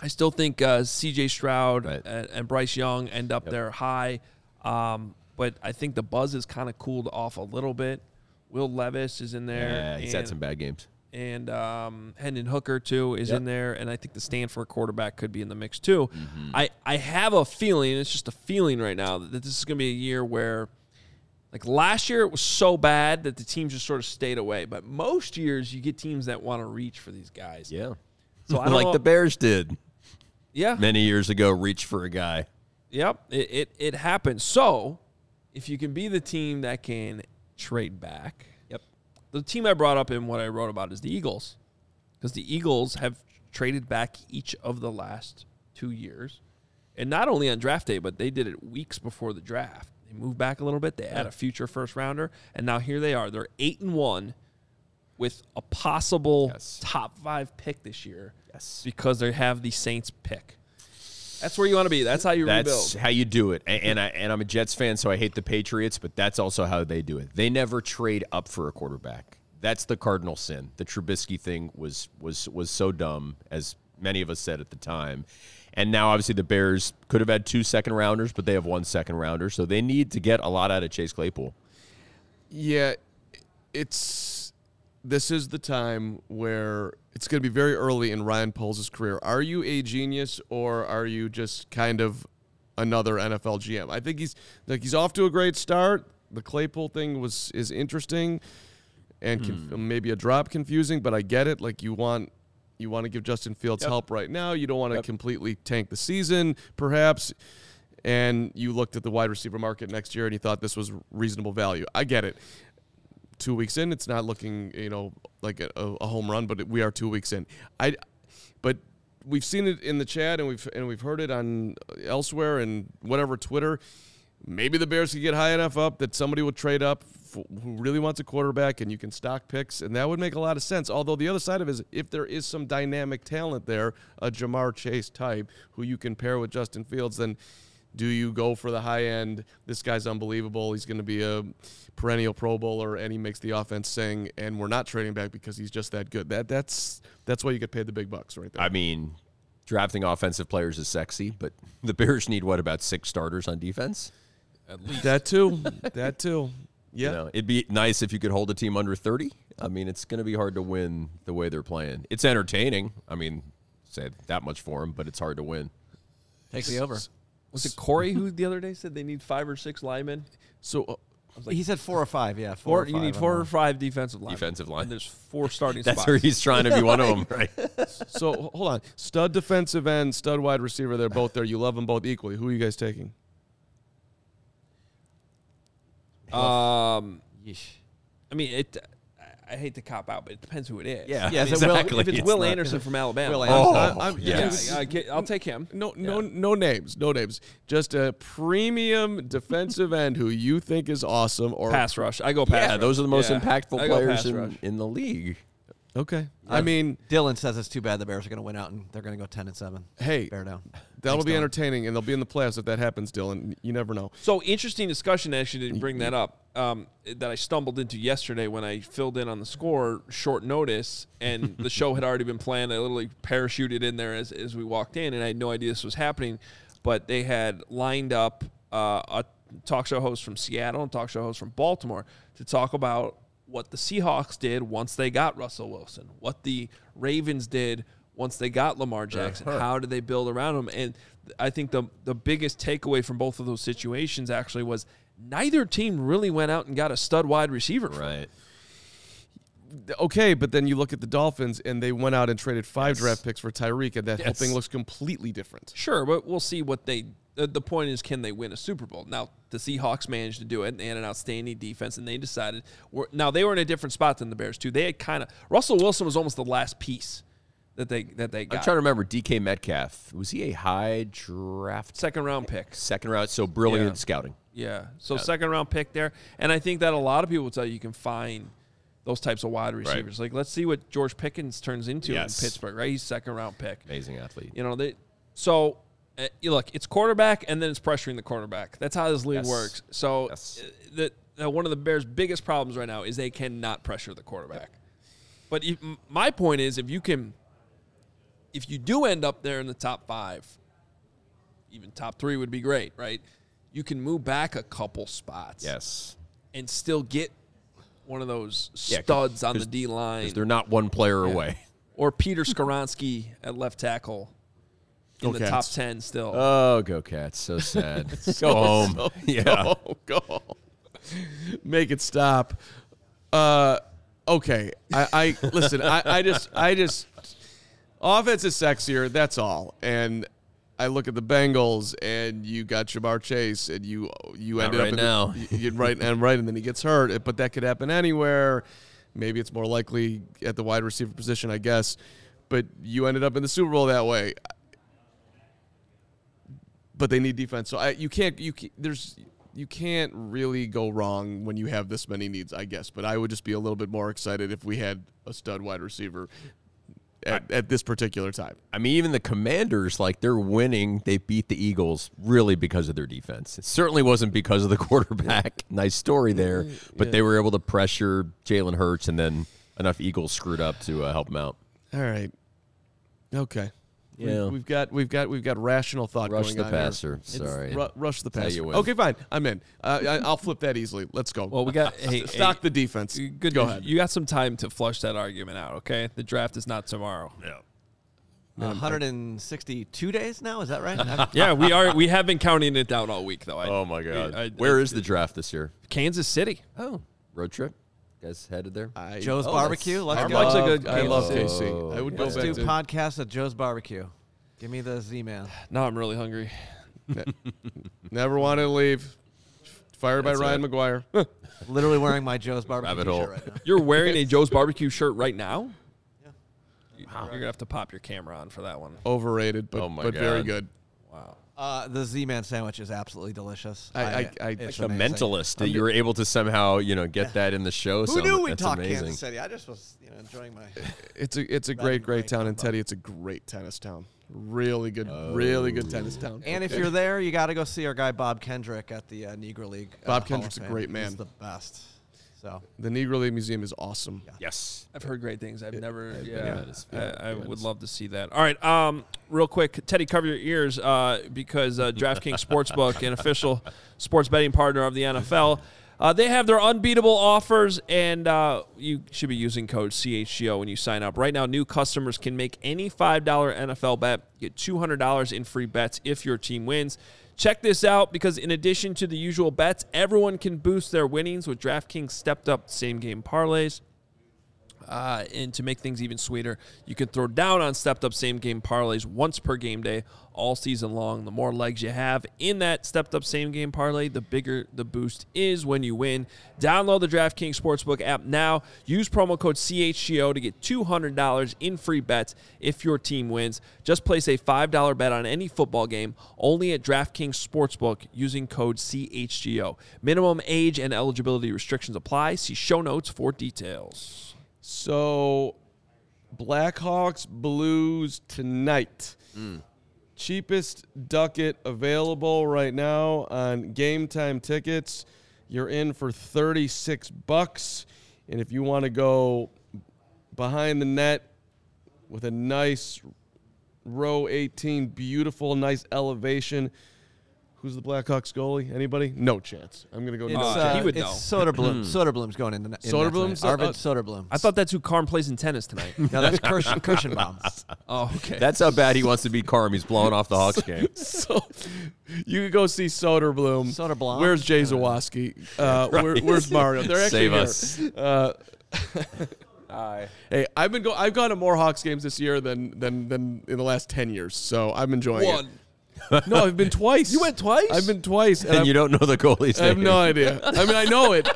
I still think uh, C.J. Stroud Right. and, and Bryce Young end up there high, um, but I think the buzz has kind of cooled off a little bit. Will Levis is in there. Yeah, he's had some bad games. and um, Hendon Hooker too is Yep. in there, and I think the Stanford quarterback could be in the mix too. Mm-hmm. I I have a feeling, it's just a feeling right now that this is going to be a year where, like last year, it was so bad that the teams just sort of stayed away. But most years, you get teams that want to reach for these guys. Yeah. So I [laughs] like know- the Bears did Yeah, many years ago, reach for a guy. Yep, it, it it happens. So, if you can be the team that can trade back, Yep. the team I brought up in what I wrote about is the Eagles, because the Eagles have traded back each of the last two years, and not only on draft day, but they did it weeks before the draft. They moved back a little bit. They had a future first rounder, and now here they are. They're eight and one, with a possible Yes. top five pick this year. Yes. because they have the Saints pick. That's where you want to be. That's how you That's rebuild. how you do it. And, and I and I'm a Jets fan, so I hate the Patriots, but that's also how they do it. They never trade up for a quarterback. That's the cardinal sin. The Trubisky thing was was was so dumb, as many of us said at the time. And now obviously the Bears could have had two second rounders, but they have one second rounder, so they need to get a lot out of Chase Claypool. Yeah, it's this is the time where it's going to be very early in Ryan Poles' career. Are you a genius or are you just kind of another NFL GM? I think he's like he's off to a great start. The Claypool thing was is interesting and conf- hmm. maybe a drop confusing, but I get it. Like you want you want to give Justin Fields help right now. You don't want to completely tank the season, perhaps. And you looked at the wide receiver market next year and you thought this was reasonable value. I get it two weeks in, it's not looking you know like a, a home run, but we are two weeks in. I, but we've seen it in the chat and we've and we've heard it on uh, elsewhere and whatever Twitter. Maybe the Bears could get high enough up that somebody would trade up f- who really wants a quarterback, and you can stock picks, and that would make a lot of sense. Although the other side of it is, if there is some dynamic talent there, a Ja'Marr Chase type who you can pair with Justin Fields, then do you go for the high end? This guy's unbelievable. He's going to be a perennial Pro Bowler, and he makes the offense sing. And we're not trading back because he's just that good. That that's that's why you get paid the big bucks right there. I mean, drafting offensive players is sexy, but [laughs] the Bears need what about six starters on defense? that too. [laughs] that too. Yeah. You know, it'd be nice if you could hold a team under 30. I mean, it's going to be hard to win the way they're playing. It's entertaining. I mean, say that much for them, but it's hard to win. Take the over. Was it Corey who the other day said they need five or six linemen? So uh, he said four or five. Yeah, four. Four, or you need four or five defensive linemen. Defensive line. And there's four starting [laughs] That's spots. where he's trying to be one of them, [laughs] right? [laughs] so hold on. Stud defensive end, stud wide receiver. They're both there. You love them both equally. Who are you guys taking? Um, Yeesh. I mean, it. I hate to cop out, but it depends who it is. Yeah, Yeah, is it Will- exactly. If it's, Will not- Anderson from Alabama, Will oh, Anderson. I- I'm- yeah, it's- I get- I'll take him. No, no, no names, no names. Just a premium defensive end who you think is awesome. Or Pass rush. I go pass. Yeah, rush. those are the most Yeah. impactful I players in, in the league. Okay, I mean, Dylan says it's too bad the Bears are going to win out and they're going to go ten and seven. hey, Bear down. that'll Thanks, be Dylan. entertaining, and they'll be in the playoffs if that happens, Dylan. You never know. So interesting discussion. Actually, didn't bring that up. Um, that I stumbled into yesterday when I filled in on the score short notice, and [laughs] the show had already been planned. I literally parachuted in there as as we walked in, and I had no idea this was happening. But they had lined up uh, a talk show host from Seattle and talk show host from Baltimore to talk about what the Seahawks did once they got Russell Wilson, what the Ravens did once they got Lamar uh-huh. Jackson. How did they build around him? And I think the the biggest takeaway from both of those situations actually was neither team really went out and got a stud wide receiver. from Right. Okay, but then you look at the Dolphins, and they went out and traded five draft picks for Tyreek, and that whole thing looks completely different. Sure, but we'll see what they. The, the point is, can they win a Super Bowl? Now, the Seahawks managed to do it. and They had an outstanding defense, and they decided. We're, now they were in a different spot than the Bears too. They had kind of Russell Wilson was almost the last piece that they that they I'm trying to remember DK Metcalf. Was he a high draft Second round pick. second round? So brilliant Yeah. scouting. Yeah. So second round pick there, and I think that a lot of people will tell you you can find those types of wide receivers. Like let's see what George Pickens turns into Yes. in Pittsburgh. Right, he's second round pick. Amazing athlete. You know they. So uh, you look, it's quarterback, and then it's pressuring the quarterback. That's how this league Yes. works. So Yes. uh, the, uh, one of the Bears' biggest problems right now is they cannot pressure the quarterback. But if, my point is, if you can, if you do end up there in the top five, even top three would be great, right? You can move back a couple spots Yes. and still get one of those Yeah, 'cause- studs on the D line, they're not one player away. [laughs] or Peter Skoronski at left tackle in Go the top ten still. Oh, go Cats! So [laughs] sad. go home. [laughs] yeah. Go, go. Make it stop. Uh, okay. I, I listen. I, I just, I just, offense is sexier. That's all. And I look at the Bengals, and you got Ja'Marr Chase, and you, you Not ended right up in now. The, you, you- right and right, and then he gets hurt. Eh, but that could happen anywhere. Maybe it's more likely at the wide receiver position, I guess. But you ended up in the Super Bowl that way but they need defense. So I, you can't you there's you can't really go wrong when you have this many needs, I guess. But I would just be a little bit more excited if we had a stud wide receiver at, at this particular time. I mean, even the Commanders, like they're winning. They beat the Eagles really because of their defense. It certainly wasn't because of the [laughs] quarterback. [laughs] nice story there, but they were able to pressure Jalen Hurts, and then enough Eagles screwed up to uh, help them out. All right. Okay. We- Yeah. We've got we've got we've got rational thought Rush going the on here. passer. Sorry. Ru- rush the how passer. win. Okay, fine. I'm in. Uh, I, I'll flip that easily. Let's go. Well, we got [laughs] hey, stock hey, the defense. Good. Go ahead. You got some time to flush that argument out. Okay, the draft is not tomorrow. Yeah. 162 days now. Is that right? [laughs] Yeah, we are. We have been counting it down all week, though. I, Oh my God! I- Where I- is the draft this year? Kansas City? Oh, road trip. You guys headed there? I, Joe's Oh, Barbecue. that's- Let's I go. Mark's a love, good I love Kansas KC. I would go Let's back do to podcast at Joe's Barbecue. Give me the Z man. Now I'm really hungry. [laughs] never wanted to leave. Fired by Ryan it. McGuire. [laughs] [laughs] Literally wearing my Joe's Barbecue shirt right now. You're wearing a Joe's Barbecue shirt right now. Yeah. Wow. You're gonna have to pop your camera on for that one. Overrated, but, Oh my but very good. Wow. Uh, the Z Man sandwich is absolutely delicious. I- I- I- it's The amazing. mentalist that you were able to somehow, you know, get that in the show. Who so knew we'd that's talk amazing. Kansas City? I just was, you know, enjoying my. [laughs] It's a [laughs] it's a great great great town, and. Teddy, it's a great tennis town. Really good, really good tennis town. And if you're there, you got to go see our guy Bob Kendrick at the uh, Negro League. uh, Bob Hall Kendrick's a great man. He's the best. So the Negro League Museum is awesome. Yes. I've heard great things. I've never. I've been yeah, to. I, Yeah, I I've would love to see that. All right, um, real quick, Teddy, cover your ears uh, because uh, DraftKings [laughs] Sportsbook, an official sports betting partner of the NFL, uh, they have their unbeatable offers, and uh, you should be using code CHGO when you sign up. Right now, new customers can make any five dollar NFL bet, get two hundred dollars in free bets if your team wins. Check this out because in addition to the usual bets, everyone can boost their winnings with DraftKings stepped up same game parlays. Uh, and to make things even sweeter, you can throw down on stepped up same game parlays once per game day all season long. The more legs you have in that stepped up same game parlay, the bigger the boost is when you win. Download the DraftKings Sportsbook app now. Use promo code CHGO to get $200 in free bets if your team wins. Just place a $5 bet on any football game only at DraftKings Sportsbook using code CHGO. Minimum age and eligibility restrictions apply. See show notes for details. So, Blackhawks Blues tonight. Mm. Cheapest ducket available right now on game time tickets. You're in for 36 bucks. And if you want to go behind the net with a nice row 18, beautiful, nice elevation. Who's the Blackhawks goalie? Anybody? No chance. I'm gonna go. It's, no Uh, chance. he would it's know. Soderblom. Soderblom's going in the net. in Soderblom's- tonight. Arvid uh, Soderblom. I thought that's who Carm plays in tennis tonight. [laughs] no, that's Kirsch, Kirschenbaum. [laughs] oh, okay. That's how bad he wants to beat Carm. He's blowing off the Hawks game. [laughs] so you could go see Soderblom. Soderblom? Where's Jay Zawaski? Uh, where, where's Mario? They're actually Save here. us. Uh, hey, I've been go. I've gone to more Hawks games this year than than than in the last ten years. So I'm enjoying One. it. [laughs] No, I've been twice. You went twice? I've been twice, and, And I'm- you don't know the goalie's I have name. no idea. [laughs] I mean, I know it.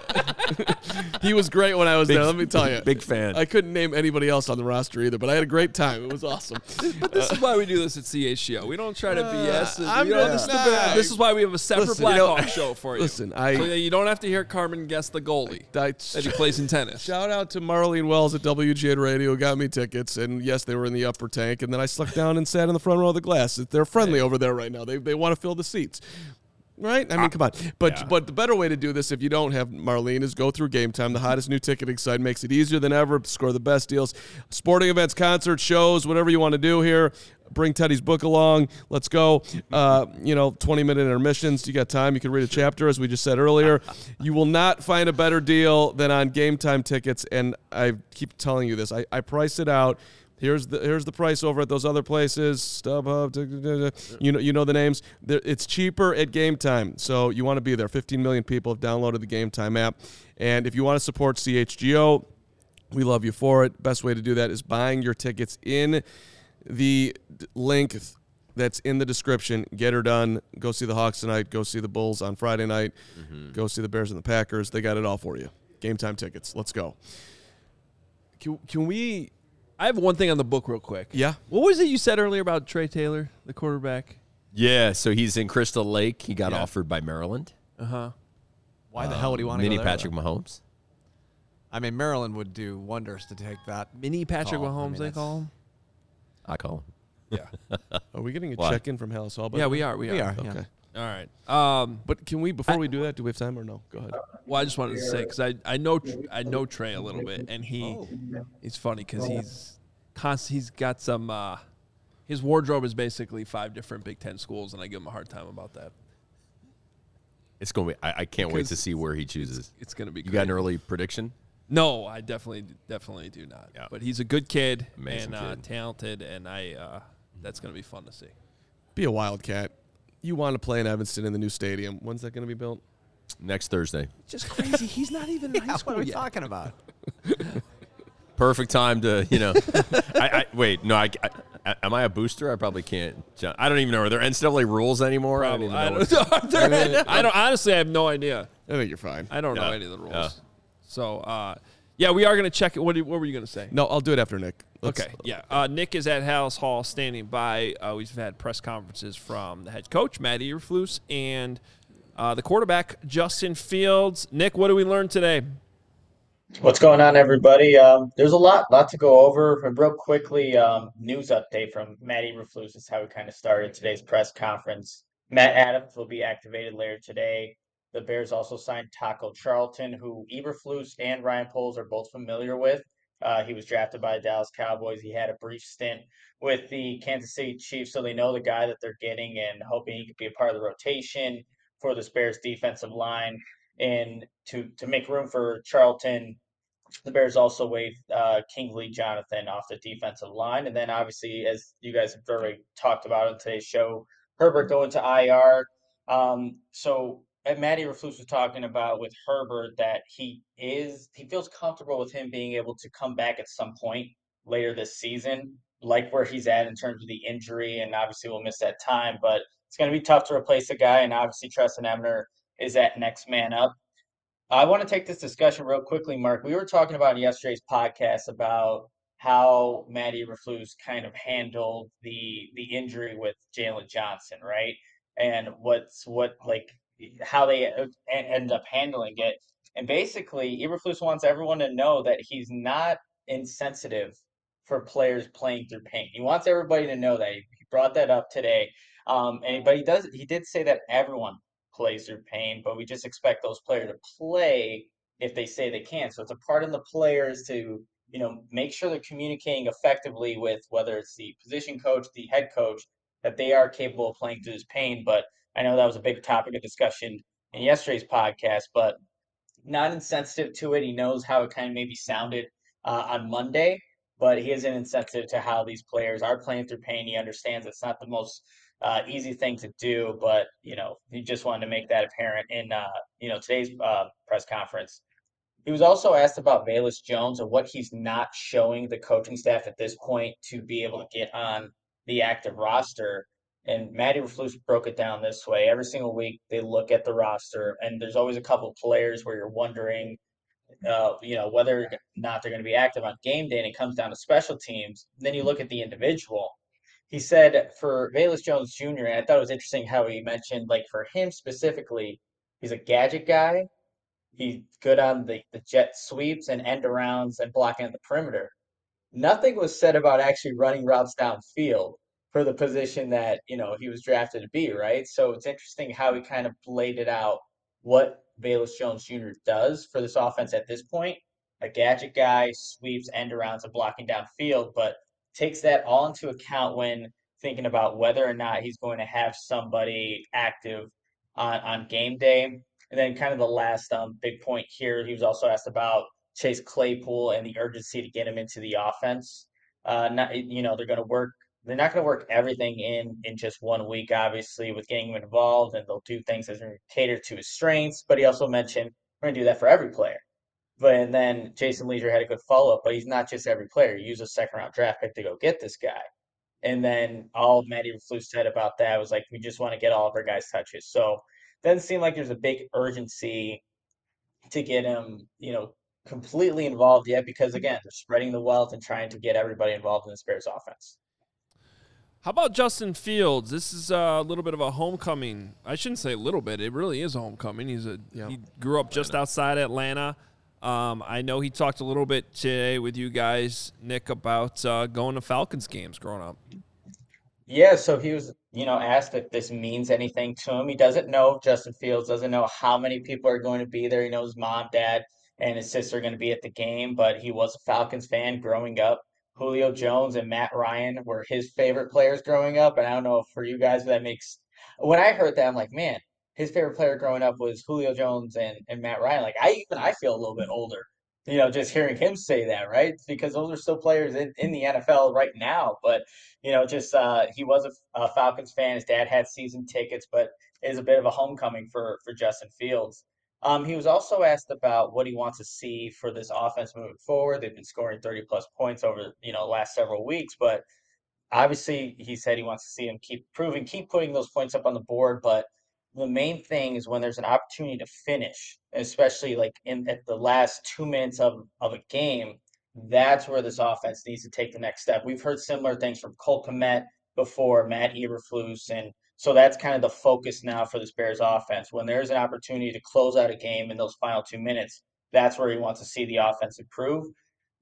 [laughs] he was great when I was there. Let me tell you, Big fan. I couldn't name anybody else on the roster either, but I had a great time. It was awesome. But this is why we do this at CHGO. We don't try to uh, BS. I'm you know, not- this, is the nah. this is why we have a separate Listen, you know- Blackhawk show for you. Listen, I- so that you don't have to hear Carman guess the goalie I- that he plays in tennis. Shout out to Marlene Wells at WGN Radio, got me tickets, and yes, they were in the upper tank, and then I snuck down and sat in the front row of the glass. They're friendly over there right now. They they want to fill the seats. Right? I mean, come on. But but the better way to do this, if you don't have Marlene, is go through Game Time, the hottest new ticketing site. Makes it easier than ever. Score the best deals. Sporting events, concerts, shows, whatever you want to do here. Bring Teddy's book along. Let's go. Uh, you know, 20 minute intermissions. You got time. You can read a chapter, as we just said earlier. You will not find a better deal than on Game Time tickets. And I keep telling you this. I, I priced it out. Here's the here's the price over at those other places. StubHub, da- da- da- you know you know the names. It's cheaper at Game Time, so you want to be there. 15 million people have downloaded the Game Time app, and if you want to support CHGO, we love you for it. Best way to do that is buying your tickets in the link that's in the description. Get her done. Go see the Hawks tonight. Go see the Bulls on Friday night. Mm-hmm. Go see the Bears and the Packers. They got it all for you. Game time tickets. Let's go. Can, can we? I have one thing on the book, real quick. Yeah. What was it you said earlier about Trey Taylor, the quarterback? Yeah, so he's in Crystal Lake. He got Yeah. offered by Maryland. Uh huh. Why the hell would he want to Mini go there, Patrick though? Mahomes. I mean, Maryland would do wonders to take that. Mini Patrick Call. I Mahomes, mean, they that's- call him. I call him. Yeah. [laughs] Are we getting a Why? check in from Halas Hall? by Yeah, we are. We are. We are. Okay. Yeah. All right. Um, But can we before we do that? Do we have time or no? Go ahead. Well, I just wanted to say because I, I know I know Trey a little bit, and he he's funny because he's const, he's got some uh, his wardrobe is basically five different Big Ten schools, and I give him a hard time about that. It's going to be. I, I can't wait to see where he chooses. It's gonna be. You got an early prediction? No, I definitely definitely do not. Yeah. But he's a good kid Amazing and uh, talented, and I uh, that's gonna be fun to see. Be a wildcat. You want to play in Evanston in the new stadium? When's that going to be built? Next Thursday. Just crazy. He's not even [laughs] in high What school are we yet. talking about? [laughs] Perfect time to, you know. [laughs] I, I wait. No, I, I, am I a booster? I probably can't. ju- I don't even know. Are there NCAA rules anymore? I don't Probably. even. I what- don't, I don't honestly. I have no idea. I think you're fine. I don't know any of the rules. Yeah. So, uh, yeah, we are going to check it. What, do- what were you going to say? No, I'll do it after Nick. Let's- Okay, yeah. Uh, Nick is at Halas Hall standing by. Uh, we've had press conferences from the head coach, Matt Eberflus, and uh, the quarterback, Justin Fields. Nick, what do we learn today? What's going on, everybody? Um, there's a lot, lot to go over. And real quickly, um, news update from Matt Eberflus is how we kind of started today's press conference. Matt Adams will be activated later today. The Bears also signed Taco Charlton, who Eberflus and Ryan Poles are both familiar with. Uh, he was drafted by the Dallas Cowboys. He had a brief stint with the Kansas City Chiefs, so they know the guy that they're getting and hoping he could be a part of the rotation for this Bears defensive line. And to to make room for Charlton, the Bears also waived uh, Kingsley Jonathan off the defensive line, and then obviously, as you guys have already talked about on today's show, Herbert going to IR. Um, so Matty Eberflus was talking about with Herbert that he is he feels comfortable with him being able to come back at some point later this season, like where he's at in terms of the injury, and obviously we'll miss that time, but it's going to be tough to replace a guy, and obviously Trestan Ebner is that next man up. I want to take this discussion real quickly, Mark. We were talking about yesterday's podcast about how Matty Eberflus kind of handled the the injury with Jaylon Johnson, right? And what's what like how they uh, end up handling it. And basically, Eberflus wants everyone to know that he's not insensitive for players playing through pain. He wants everybody to know that. He brought that up today. Um, and but he does he did say that everyone plays through pain, but we just expect those players to play if they say they can. So it's a part of the players to you know make sure they're communicating effectively with whether it's the position coach, the head coach, that they are capable of playing through this pain. But I know that was a big topic of discussion in yesterday's podcast, but not insensitive to it. He knows how it kind of maybe sounded uh, on Monday, but he isn't insensitive to how these players are playing through pain. He understands it's not the most uh, easy thing to do, but you know he just wanted to make that apparent in uh, you know today's uh, press conference. He was also asked about Velus Jones and what he's not showing the coaching staff at this point to be able to get on the active roster. And Matty Eberflus broke it down this way: every single week they look at the roster, and there's always a couple players where you're wondering, uh, you know, whether or not they're going to be active on game day, and it comes down to special teams. Then you look at the individual. He said for Velus Jones Jr., and I thought it was interesting how he mentioned, like for him specifically, he's a gadget guy. He's good on the, the jet sweeps and end arounds and blocking the perimeter. Nothing was said about actually running routes downfield for the position that you know he was drafted to be, right? So it's interesting how he kind of laid it out what Velus Jones Jr. does for this offense at this point. A gadget guy, sweeps, end arounds, and blocking downfield, but takes that all into account when thinking about whether or not he's going to have somebody active on, on game day. And then kind of the last um, big point here, he was also asked about Chase Claypool and the urgency to get him into the offense. Uh, not, you know, they're going to work they're not going to work everything in in just one week, obviously, with getting him involved, and they'll do things as cater to his strengths. But he also mentioned we're going to do that for every player. But and then Jason Lieser had a good follow up, but he's not just every player. Use a second round draft pick to go get this guy. And then all Matty Flu said about that was like, we just want to get all of our guys touches. So doesn't seem like there's a big urgency to get him, you know, completely involved yet because again, they're spreading the wealth and trying to get everybody involved in the Bears offense. How about Justin Fields? This is a little bit of a homecoming. I shouldn't say a little bit. It really is a homecoming. He's a yeah. he grew up just outside Atlanta. Um, I know he talked a little bit today with you guys, Nick, about uh, going to Falcons games growing up. Yeah, so he was, you know, asked if this means anything to him. He doesn't know Justin Fields, doesn't know how many people are going to be there. He knows mom, dad, and his sister are going to be at the game, but he was a Falcons fan growing up. Julio Jones and Matt Ryan were his favorite players growing up. And I don't know for you guys that makes when I heard that, I'm like, man, his favorite player growing up was Julio Jones and, and Matt Ryan. Like I even I feel a little bit older, you know, just hearing him say that, right? Because those are still players in, in the NFL right now. But, you know, just uh, he was a, a Falcons fan. His dad had season tickets, but it is a bit of a homecoming for for Justin Fields. Um, he was also asked about what he wants to see for this offense moving forward. They've been scoring 30 plus points over, you know, last several weeks, but obviously he said he wants to see him keep proving, keep putting those points up on the board. But the main thing is when there's an opportunity to finish, especially like in at the last two minutes of, of a game, that's where this offense needs to take the next step. We've heard similar things from Cole Kmet before, Matt Eberflus, and so that's kind of the focus now for this Bears offense. When there's an opportunity to close out a game in those final two minutes, that's where he wants to see the offense improve.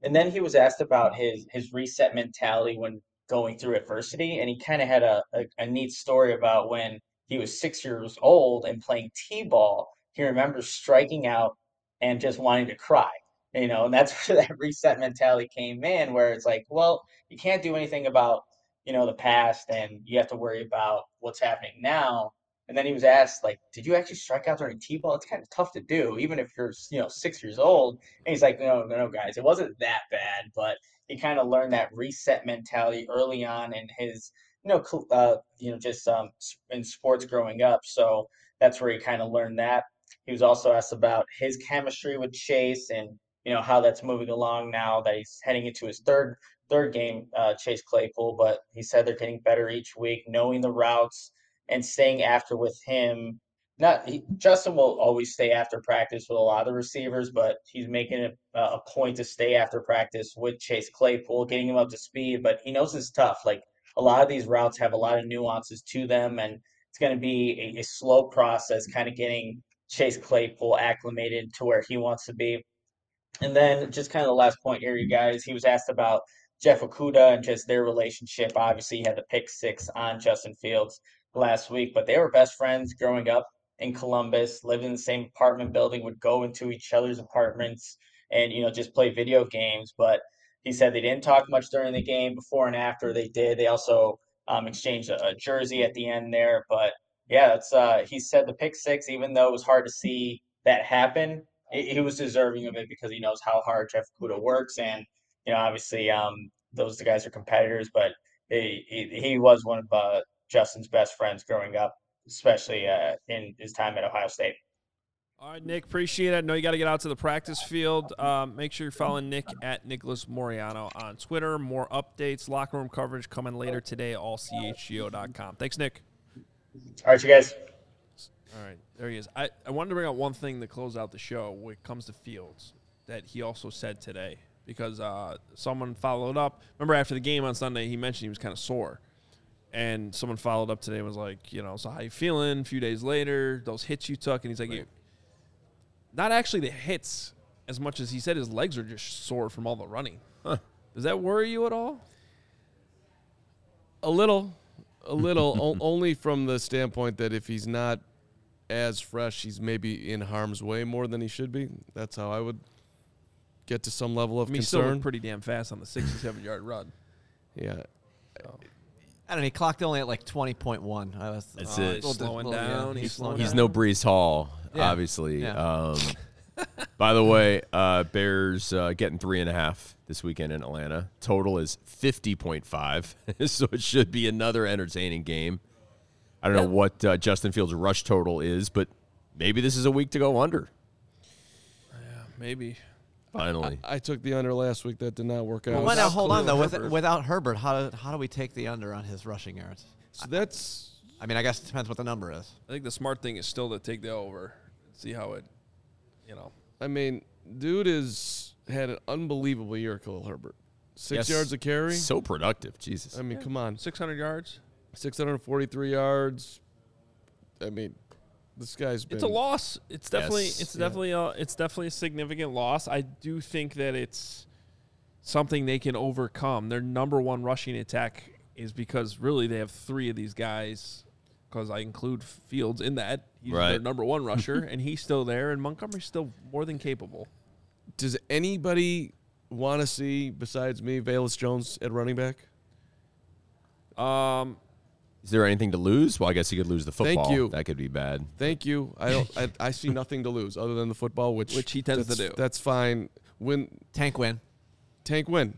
And then he was asked about his his reset mentality when going through adversity, and he kind of had a, a, a neat story about when he was six years old and playing t-ball. He remembers striking out and just wanting to cry you know, and that's [laughs] where that reset mentality came in, where it's like, well, you can't do anything about you know, the past and you have to worry about what's happening now. And then he was asked, like, did you actually strike out during T-ball? It's kind of tough to do, even if you're, you know, six years old. And he's like, no, no, no, guys, it wasn't that bad, but he kind of learned that reset mentality early on in his, you know, uh, you know, just um, in sports growing up. So that's where he kind of learned that. He was also asked about his chemistry with Chase and you know how that's moving along now that he's heading into his third third game, uh, Chase Claypool. But he said they're getting better each week, knowing the routes and staying after with him. Not he, Justin will always stay after practice with a lot of the receivers, but he's making it a point to stay after practice with Chase Claypool, getting him up to speed. But he knows it's tough. Like a lot of these routes have a lot of nuances to them, and it's going to be a, a slow process, kind of getting Chase Claypool acclimated to where he wants to be. And then just kind of the last point here, you guys, he was asked about Jeff Okudah and just their relationship. Obviously, he had the pick six on Justin Fields last week, but they were best friends growing up in Columbus, lived in the same apartment building, would go into each other's apartments and, you know, just play video games. But he said they didn't talk much during the game. Before and after they did. They also um, exchanged a, a jersey at the end there. But yeah, that's uh, he said the pick six, even though it was hard to see that happen, he was deserving of it because he knows how hard Jeff Okudah works, and you know, obviously, um, those guys are competitors, but he he, he was one of uh, Justin's best friends growing up, especially uh, in his time at Ohio State. All right, Nick, appreciate it. I know you got to get out to the practice field. Um, make sure you're following Nick at Nicholas Moriano on Twitter. More updates, locker room coverage coming later today, allchgo.com. Thanks, Nick. All right, you guys. All right, there he is. I, I wanted to bring out one thing to close out the show when it comes to Fields that he also said today because uh, someone followed up. Remember after the game on Sunday, he mentioned he was kind of sore. And someone followed up today and was like, you know, so how you feeling? A few days later, those hits you took, and he's like, right. not actually the hits as much as he said his legs are just sore from all the running. Huh. Does that worry you at all? A little a little, [laughs] o- only from the standpoint that if he's not as fresh, he's maybe in harm's way more than he should be. That's how I would get to some level of I mean, concern. He still pretty damn fast on the 67 yard run. [laughs] Yeah. So. I don't know. He clocked only at like 20.1. I was, That's uh, it. Slowing down. Yeah. He's, slowing he's down. no Breece Hall, yeah. obviously. Yeah. Um, [laughs] by the way, uh, Bears uh, getting three and a half this weekend in Atlanta. Total is 50.5, [laughs] so it should be another entertaining game. I don't yeah. know what uh, Justin Fields' rush total is, but maybe this is a week to go under. Yeah, maybe. Finally, I, I, took the under last week. That did not work out. Well, now hold on though. With, without Herbert, how do, how do we take the under on his rushing yards? So that's. I mean, I guess it depends what the number is. I think the smart thing is still to take the over, see how it, you know. I mean, dude is had an unbelievable year, Khalil Herbert. Six yes. yards a carry. So productive. Jesus. I mean, yeah. come on. 600 yards. 643 yards. I mean, this guy's been. It's a loss. It's definitely. Yes. It's definitely. A, it's definitely a significant loss. I do think that it's something they can overcome. Their number one rushing attack is because really they have three of these guys. Because I include Fields in that. He's right. their number one [laughs] rusher, and he's still there, and Montgomery's still more than capable does anybody want to see besides me Velus Jones at running back? Um, is there anything to lose? Well, I guess he could lose the football. Thank you. That could be bad. Thank you. I don't. I, I see nothing to lose other than the football, which which he tends to do. That's fine. Win tank win. Tank win.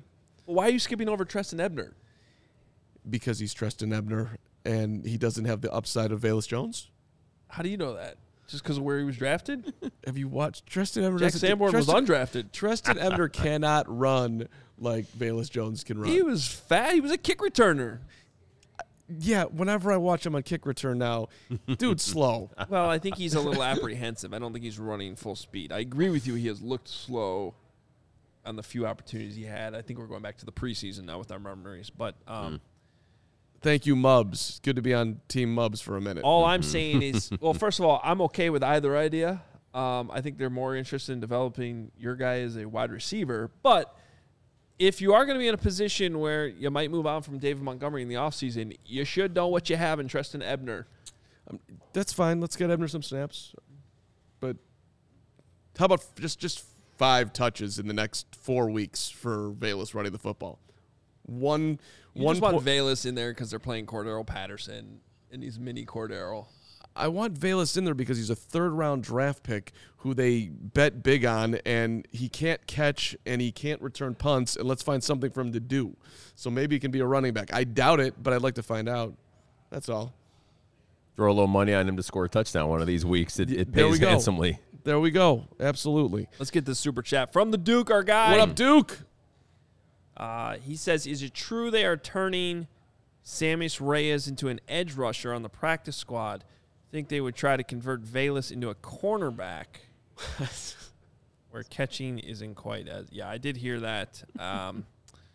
Why are you skipping over Trestan Ebner? Because he's Trestan Ebner and he doesn't have the upside of Velus Jones. How do you know that? just because of where he was drafted? [laughs] Have you watched Trestan Ebner? Jack Sanborn was undrafted. Trestan Ebner cannot run like Velus Jones can run. He was fat. He was a kick returner. Yeah, whenever I watch him on kick return now, dude's slow. [laughs] Well, I think he's a little apprehensive. I don't think he's running full speed. I agree with you. He has looked slow on the few opportunities he had. I think we're going back to the preseason now with our memories. But um, mm. Thank you, Mubs. Good to be on Team Mubs for a minute. All I'm mm-hmm. saying is, [laughs] well, first of all, I'm okay with either idea. Um, I think they're more interested in developing your guy as a wide receiver. But if you are going to be in a position where you might move on from David Montgomery in the offseason, you should know what you have in Trestan Ebner. Um, that's fine. Let's get Ebner some snaps. But how about just just five touches in the next four weeks for Velus running the football? One you one just want po- Velus in there because they're playing Cordarrelle Patterson and he's mini Cordarrelle. I want Velus in there because he's a third round draft pick who they bet big on, and he can't catch and he can't return punts. And let's find something for him to do. So maybe he can be a running back. I doubt it, but I'd like to find out. That's all. Throw a little money on him to score a touchdown one of these weeks. It, it There we pays go. handsomely. There we go. Absolutely. Let's get this super chat from the Duke, our guy. What up, Duke? Uh, he says, "Is it true they are turning Samus Reyes into an edge rusher on the practice squad? Think they would try to convert Velus into a cornerback, [laughs] where catching isn't quite as yeah. I did hear that. Um,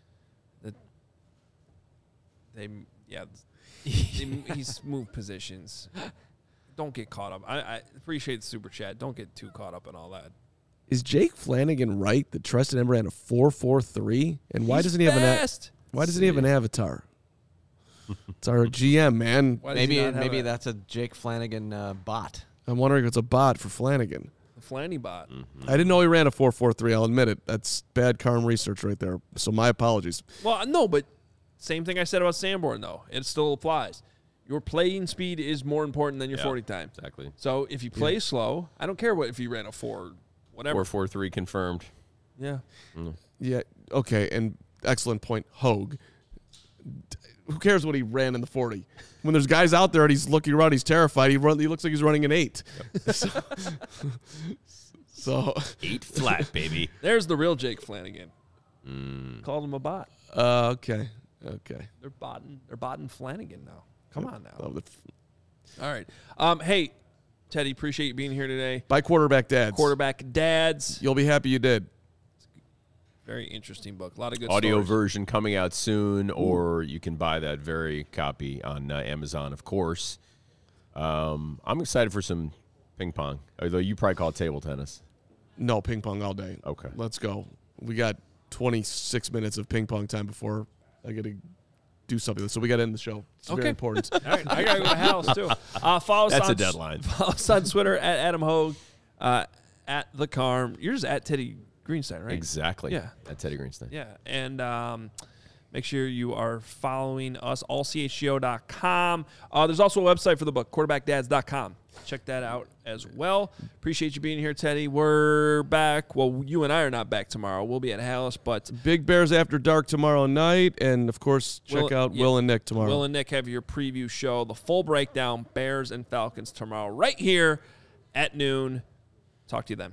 [laughs] that they yeah, they, [laughs] he's moved positions. Don't get caught up. I, I appreciate the super chat. Don't get too caught up in all that. Is Jake Flanagan right that Trestan Ebner ran a four four three? And why He's doesn't he have an a- fast. why doesn't he have an avatar? It's our GM, man. Why does he Maybe not have maybe a- that's a Jake Flanagan uh, bot. I'm wondering if it's a bot for Flanagan. the Flanny bot. I didn't know he ran a four four three. I'll admit it. That's bad Carm research right there. So my apologies. Well, no, but same thing I said about Sanborn though. It still applies. Your playing speed is more important than your Yeah, 40 time. Exactly. So if you play slow, I don't care what if you ran a four, whatever. Four four three confirmed. Yeah. Yeah. Okay. And excellent point, Hoge. D- Who cares what he ran in the forty? When there's guys out there and he's looking around, he's terrified. He run. He looks like he's running an eight. [laughs] so, so, Eight flat, baby. [laughs] There's the real Jake Flanagan. Mm. Called him a bot. uh, okay. Okay. They're botting. They're botting Flanagan now. Come on now. The- All right. Um. Hey, Teddy. Appreciate you being here today. By quarterback dads. Quarterback dads. You'll be happy you did. Very interesting book. A lot of good Audio stories. version coming out soon, or you can buy that very copy on uh, Amazon, of course. Um, I'm excited for some ping pong, although you probably call it table tennis. No ping pong all day. Okay. Let's go. We got 26 minutes of ping pong time before I got to do something. So we got to end the show. It's Okay. very important. [laughs] All right, I gotta go to the house too. [laughs] Uh, follow us That's on a deadline. [laughs] Follow us on Twitter at Adam Hoge, uh, at the Carm. You're just at Teddy Greenstein, right? Exactly. Yeah. At Teddy Greenstein. Yeah, and um, make sure you are following us allchgo.com. Uh, there's also a website for the book, quarterbackdads.com. Check that out as well. Appreciate you being here, Teddy. We're back. Well, you and I are not back tomorrow. We'll be at Halas, but Big Bears After Dark tomorrow night. And of course, check Will- out yeah. Will and Nick tomorrow. Will and Nick have your preview show, the full breakdown, Bears and Falcons tomorrow, right here at noon. Talk to you then.